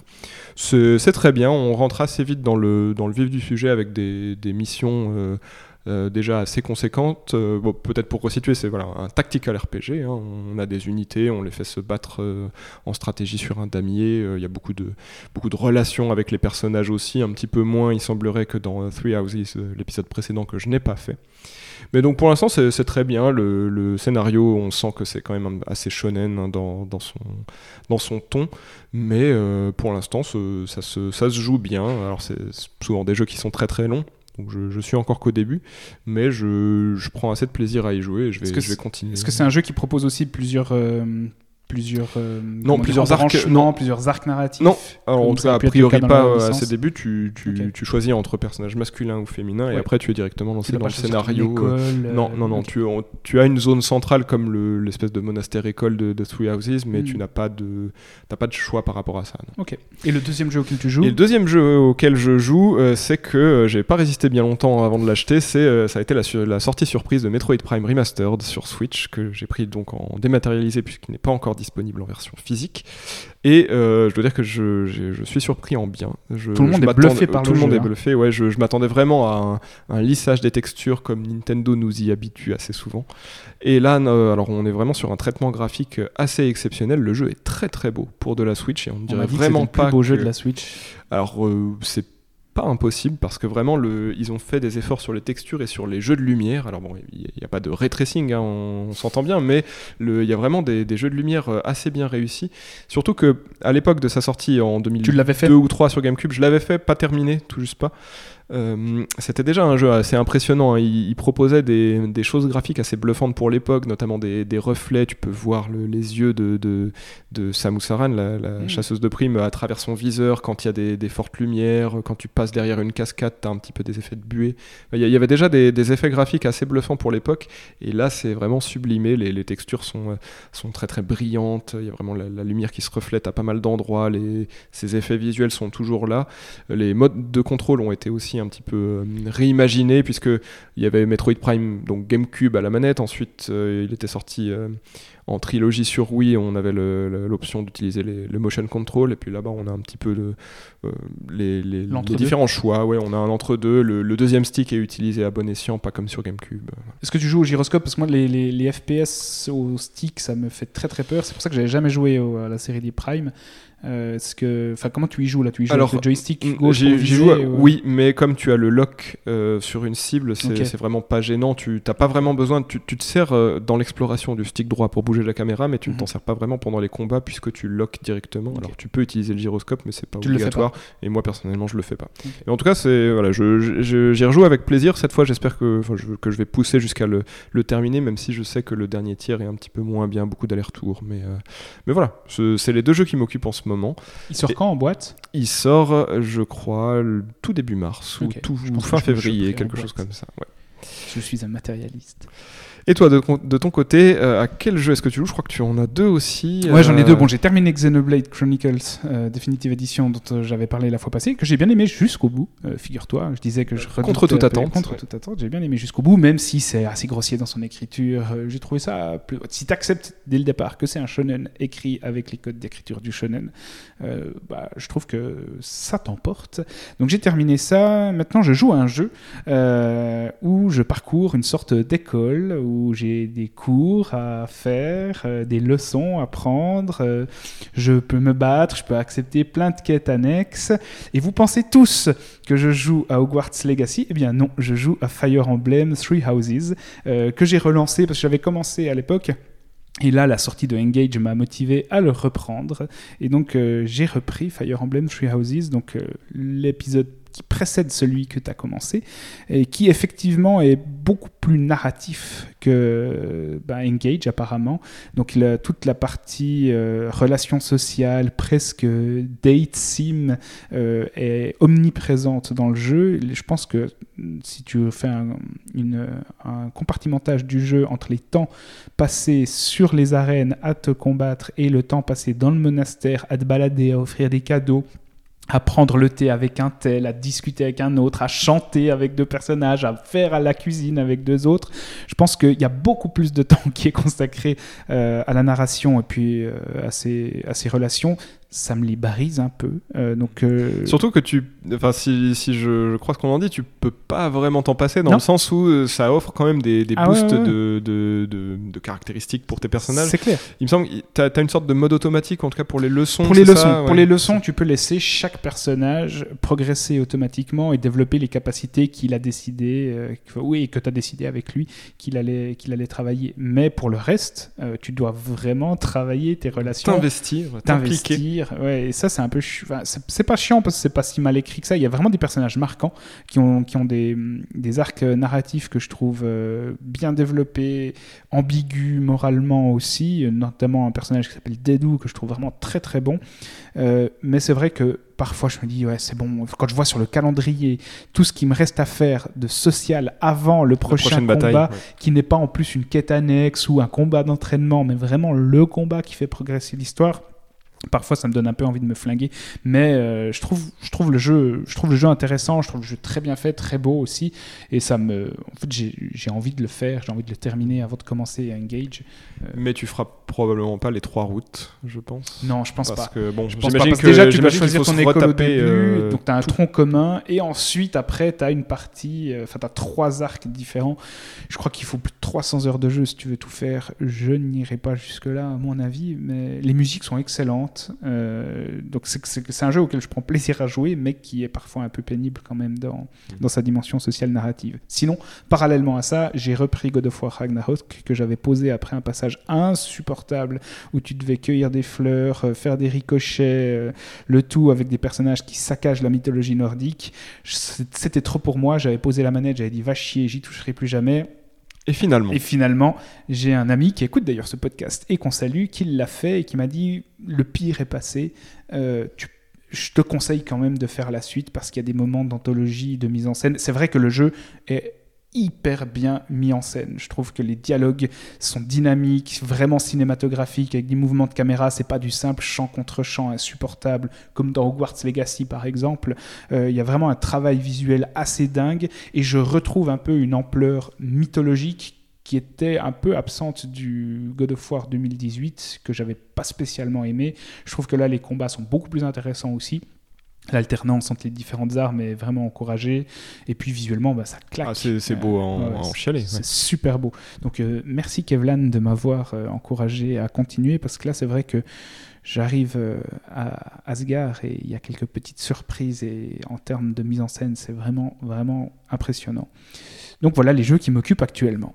C'est très bien, on rentre assez vite dans le, dans vif du sujet avec des, missions euh, déjà assez conséquentes. Euh, Peut-être pour resituer, c'est voilà, un tactical RPG, hein. on a des unités, on les fait se battre euh, en stratégie sur un damier, Euh, il y a beaucoup de, beaucoup de relations avec les personnages aussi, un petit peu moins il semblerait que dans euh, Three Houses, euh, l'épisode précédent que je n'ai pas fait. Mais donc pour l'instant c'est très bien, le, scénario on sent que c'est quand même assez shonen hein, dans, son, dans son ton, mais euh, pour l'instant ça se, ça se joue bien, alors c'est souvent des jeux qui sont très très longs, donc je, je suis encore qu'au début, mais je, je prends assez de plaisir à y jouer et je vais, Est-ce que je vais c'est- continuer. Est-ce que c'est un jeu qui propose aussi plusieurs. euh, plusieurs euh, dire, plusieurs arcs, non. plusieurs arcs narratifs Non, Alors en tout cas, a priori pas à ses débuts, tu, tu, tu choisis entre personnages masculins ou féminins et après tu es directement lancé dans le scénario. euh, école, euh, Non, non, non, tu, on- tu as une zone centrale comme le- l'espèce de monastère-école de, de Three Houses, mais Mm. tu n'as pas, de, t'as pas de choix par rapport à ça. non. Ok. Et le deuxième jeu auquel tu joues Et le deuxième jeu auquel je joue, euh, c'est que j'ai pas résisté bien longtemps avant de l'acheter, c'est, ça a été la, la sortie surprise de Metroid Prime Remastered sur Switch, que j'ai pris donc en dématérialisé puisqu'il n'est pas encore disponible en version physique. Et euh, je dois dire que je, je suis surpris en bien. Je- Tout le je monde est bluffé par Tout le monde est hein. bluffé, ouais, je, je m'attendais vraiment à un, un lissage des textures comme Nintendo nous y habitue assez souvent. Et là, euh, alors on est vraiment sur un traitement graphique assez exceptionnel. Le jeu est très très beau pour de la Switch et on ne dirait que vraiment c'était le pas plus beau jeu de la Switch. alors, euh, c'est pas impossible parce que vraiment, le, ils ont fait des efforts sur les textures et sur les jeux de lumière. Alors, bon, il n'y a pas de ray tracing, hein, on, on s'entend bien, mais il y a vraiment des, des jeux de lumière euh, assez bien réussis. Surtout que à l'époque de sa sortie en 2002 Tu l'avais fait? ou 3 sur GameCube, je l'avais fait, pas terminé, tout juste pas. Euh, C'était déjà un jeu assez impressionnant. hein. Il, il proposait des, des choses graphiques assez bluffantes pour l'époque, notamment des, des reflets. Tu peux voir le- les yeux de, de, de Samus Aran, la, la Mm. chasseuse de primes, à travers son viseur quand il y a des, des fortes lumières. Quand tu passes derrière une cascade, tu as un petit peu des effets de buée. Il y, avait déjà des, effets graphiques assez bluffants pour l'époque. Et là, c'est vraiment sublimé. Les, les textures sont, euh, sont très très brillantes. Il y a vraiment la, la lumière qui se reflète à pas mal d'endroits. Les, ces effets visuels sont toujours là. Les modes de contrôle ont été aussi un petit peu euh, réimaginés puisque il y avait Metroid Prime donc GameCube à la manette. Ensuite, euh, il était sorti euh, en trilogie sur Wii, on avait le- le- l'option d'utiliser le motion control, et puis là-bas, on a un petit peu de, euh, les, les- L'entre-deux. les différents choix. Ouais, on a un entre-deux. Le, le deuxième stick est utilisé à bon escient, pas comme sur GameCube. Est-ce que tu joues au gyroscope? Parce que moi, les, les- les FPS au stick, ça me fait très très peur. C'est pour ça que j'avais jamais joué au- à la série des Prime. Euh, est-ce que, enfin, comment tu y joues là? Tu y joues Alors, avec le joystick gauche viser, joue, ou- oui, mais comme tu as le lock euh, sur une cible, c'est vraiment pas gênant. Tu n'as pas vraiment besoin, tu, tu te sers euh, dans l'exploration du stick droit pour bouger la caméra, mais tu ne Mhm. t'en sers pas vraiment pendant les combats puisque tu lock directement. Alors tu peux utiliser le gyroscope, mais c'est pas Tu le fais obligatoire. Et moi personnellement, je le fais pas. Ok. Mais en tout cas, c'est voilà, j'y rejoue avec plaisir. Cette fois, j'espère que, je, que je vais pousser jusqu'à le, le terminer, même si je sais que le dernier tiers est un petit peu moins bien, beaucoup d'allers-retours. Mais, euh, mais voilà, ce- c'est les deux jeux qui m'occupent en ce moment. Il sort quand en boîte? Il sort, je crois, le tout début mars ou tout, fin février, quelque chose comme ça. ouais. Je suis un matérialiste. Et toi, de, ton côté, euh, à quel jeu est-ce que tu joues? Je crois que tu en as deux aussi. Ouais, j'en ai euh, deux. Bon, j'ai terminé Xenoblade Chronicles euh, Definitive Edition dont euh, j'avais parlé la fois passée, que j'ai bien aimé jusqu'au bout. Euh, Figure-toi, je disais que je Contre toute attente, Contre ouais. toute attente, j'ai bien aimé jusqu'au bout, même si c'est assez grossier dans son écriture. Euh, j'ai trouvé ça. Plus... Si tu acceptes dès le départ que c'est un shonen écrit avec les codes d'écriture du shonen, euh, bah, je trouve que ça t'emporte. Donc j'ai terminé ça. Maintenant, je joue à un jeu euh, où je parcours une sorte d'école où j'ai des cours à faire, euh, des leçons à prendre. euh, je peux me battre, je peux accepter plein de quêtes annexes. Et vous pensez tous que je joue à Hogwarts Legacy? Eh bien non, je joue à Fire Emblem Three Houses euh, que j'ai relancé parce que j'avais commencé à l'époque. Et là, la sortie de Engage m'a motivé à le reprendre. Et donc, j'ai repris Fire Emblem Three Houses, donc l'épisode qui précède celui que tu as commencé, et qui effectivement est beaucoup plus narratif que bah, Engage apparemment. Donc toute la partie euh, relations sociales, presque date sim, euh, est omniprésente dans le jeu. Je pense que si tu fais un, un compartimentage du jeu entre les temps passés sur les arènes à te combattre et le temps passé dans le monastère à te balader, à offrir des cadeaux, à prendre le thé avec un tel, à discuter avec un autre, à chanter avec deux personnages, à faire à la cuisine avec deux autres. Je pense qu'il y a beaucoup plus de temps [LAUGHS] qui est consacré euh, à la narration et puis euh, à, à ces relations. Ça me libarise un peu. Euh, donc, euh, Surtout que tu, enfin si, si je, je crois ce qu'on en dit, tu peux pas vraiment t'en passer dans Non. le sens où euh, ça offre quand même des, des Ah boosts ouais, ouais. De, de, de, de caractéristiques pour tes personnages. c'est clair. Il me semble que tu as, une sorte de mode automatique en tout cas pour les leçons. Pour les leçons, ça pour Ouais. les leçons, tu peux laisser chaque personnage progresser automatiquement et développer les capacités qu'il a décidé, euh, que- oui, que tu as décidé avec lui qu'il allait, qu'il allait travailler. Mais pour le reste, tu dois vraiment travailler tes relations T'investir, t'impliquer. Ouais, et ça, c'est un peu. enfin, c'est pas chiant parce que c'est pas si mal écrit que ça. Il y a vraiment des personnages marquants qui ont, qui ont des, des arcs narratifs que je trouve euh, bien développés, ambigus moralement aussi, notamment un personnage qui s'appelle Dedou que je trouve vraiment très très bon. Euh, mais c'est vrai que parfois je me dis, ouais, c'est bon. Quand je vois sur le calendrier tout ce qui me reste à faire de social avant le prochain combat, bataille. ouais. qui n'est pas en plus une quête annexe ou un combat d'entraînement, mais vraiment le combat qui fait progresser l'histoire. Parfois, ça me donne un peu envie de me flinguer, mais euh, je trouve, je trouve le jeu, je trouve le jeu intéressant, je trouve le jeu très bien fait, très beau aussi, et ça me, en fait, j'ai envie de le faire, j'ai envie de le terminer avant de commencer à engage. Mais tu feras probablement pas les trois routes, je pense. Non, je pense Parce pas. que bon, Je pense pas, parce que déjà tu qu'il choisir ton école au début, euh, donc tu as un tout- tronc commun, et ensuite après tu as une partie, euh, enfin tu as trois arcs différents. Je crois qu'il faut plus de 300 heures de jeu si tu veux tout faire. Je n'irai pas jusque-là à mon avis, mais les musiques sont excellentes. Euh, donc c'est un jeu auquel je prends plaisir à jouer, mais qui est parfois un peu pénible quand même dans, dans sa dimension sociale narrative. Sinon, parallèlement à ça, j'ai repris God of War Ragnarok que j'avais posé après un passage insupportable où tu devais cueillir des fleurs, euh, faire des ricochets, euh, le tout avec des personnages qui saccagent la mythologie nordique. C'était trop pour moi, j'avais posé la manette, j'avais dit va chier, j'y toucherai plus jamais. Et finalement, j'ai un ami qui écoute d'ailleurs ce podcast et qu'on salue, qui l'a fait et qui m'a dit le pire est passé. Euh, je te conseille quand même de faire la suite parce qu'il y a des moments d'anthologie, de mise en scène. C'est vrai que le jeu est hyper bien mis en scène. Je trouve que les dialogues sont dynamiques, vraiment cinématographiques, avec des mouvements de caméra. C'est pas du simple chant contre chant insupportable, comme dans Hogwarts Legacy par exemple. Euh, Il y a vraiment un travail visuel assez dingue et je retrouve un peu une ampleur mythologique qui était un peu absente du God of War 2018, que j'avais pas spécialement aimé. Je trouve que là, les combats sont beaucoup plus intéressants aussi. L'alternance entre les différentes armes est vraiment encouragée. Et puis visuellement, bah, ça claque. Ah, c'est beau en, ouais, en c'est- chialer. C'est ouais. super beau. Donc euh, merci Kevlan de m'avoir euh, encouragé à continuer parce que là c'est vrai que j'arrive euh, à Asgard et il y a quelques petites surprises et en termes de mise en scène c'est vraiment vraiment impressionnant. Donc voilà les jeux qui m'occupent actuellement.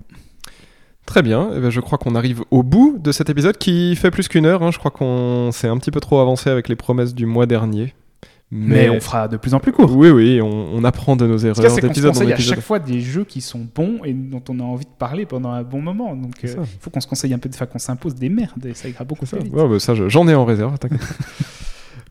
Très bien, eh ben, je crois qu'on arrive au bout de cet épisode qui fait plus qu'une heure. hein. Je crois qu'on s'est un petit peu trop avancé avec les promesses du mois dernier. Mais, on fera de plus en plus court. Oui, oui, on, on apprend de nos erreurs qu'il y a, c'est qu'on se d'épisode en conseille à épisode. chaque fois des jeux qui sont bons et dont on a envie de parler pendant un bon moment. Donc euh, il faut qu'on se conseille un peu de fois qu'on s'impose des merdes et ça ira beaucoup Ça, plus vite. ouais, bah, ça, je- j'en ai en réserve, t'inquiète. [LAUGHS]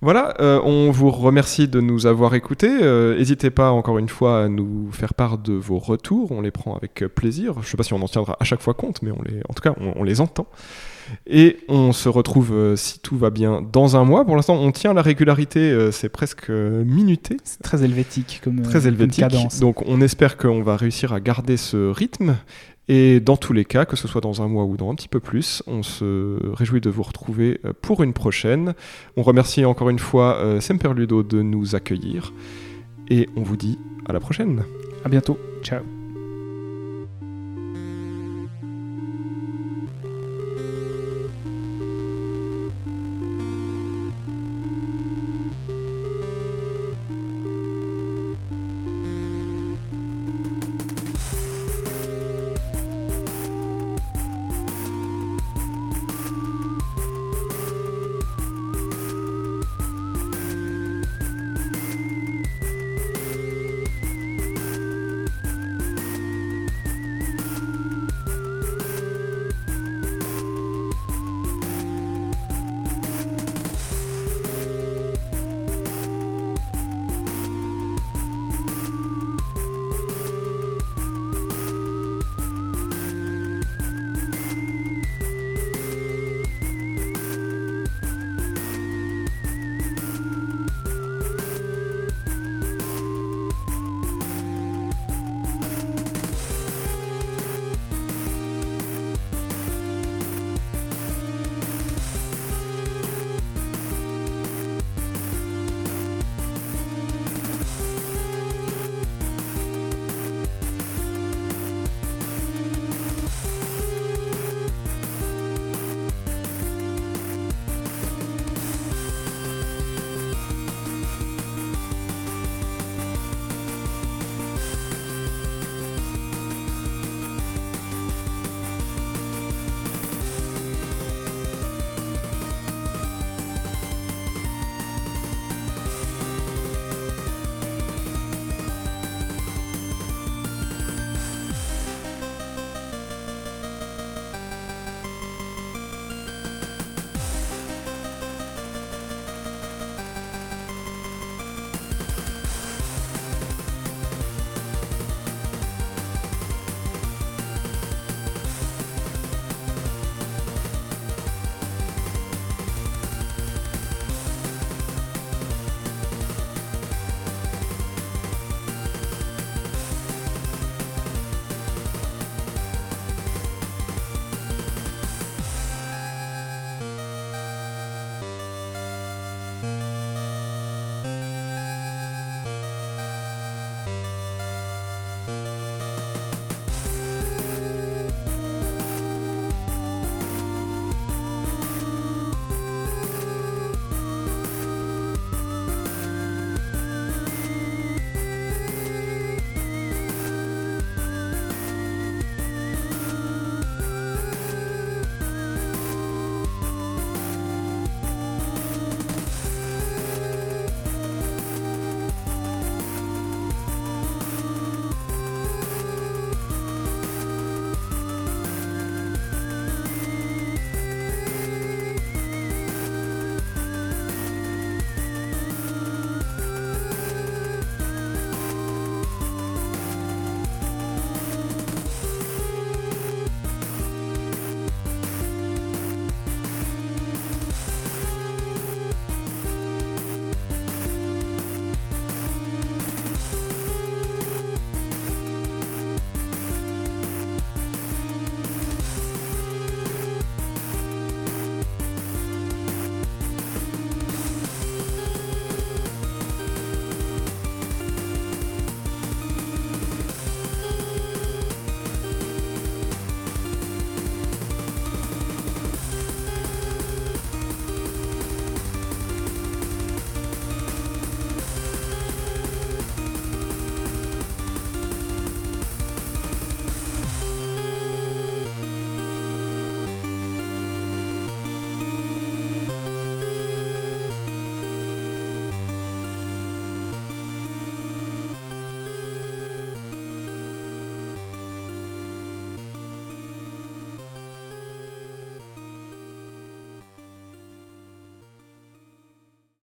Voilà, euh, on vous remercie de nous avoir écoutés. Euh, N'hésitez pas encore une fois à nous faire part de vos retours, on les prend avec plaisir. Je sais pas si on en tiendra à chaque fois compte, mais on les, en tout cas, on, on les entend. Et on se retrouve, euh, si tout va bien, dans un mois. Pour l'instant, on tient la régularité, euh, c'est presque euh, minuté, C'est très helvétique comme, très comme helvétique. cadence. Donc on espère qu'on va réussir à garder ce rythme. Et dans tous les cas, que ce soit dans un mois ou dans un petit peu plus, on se réjouit de vous retrouver pour une prochaine. On remercie encore une fois euh, Semperludo de nous accueillir. Et on vous dit à la prochaine. À bientôt. Ciao.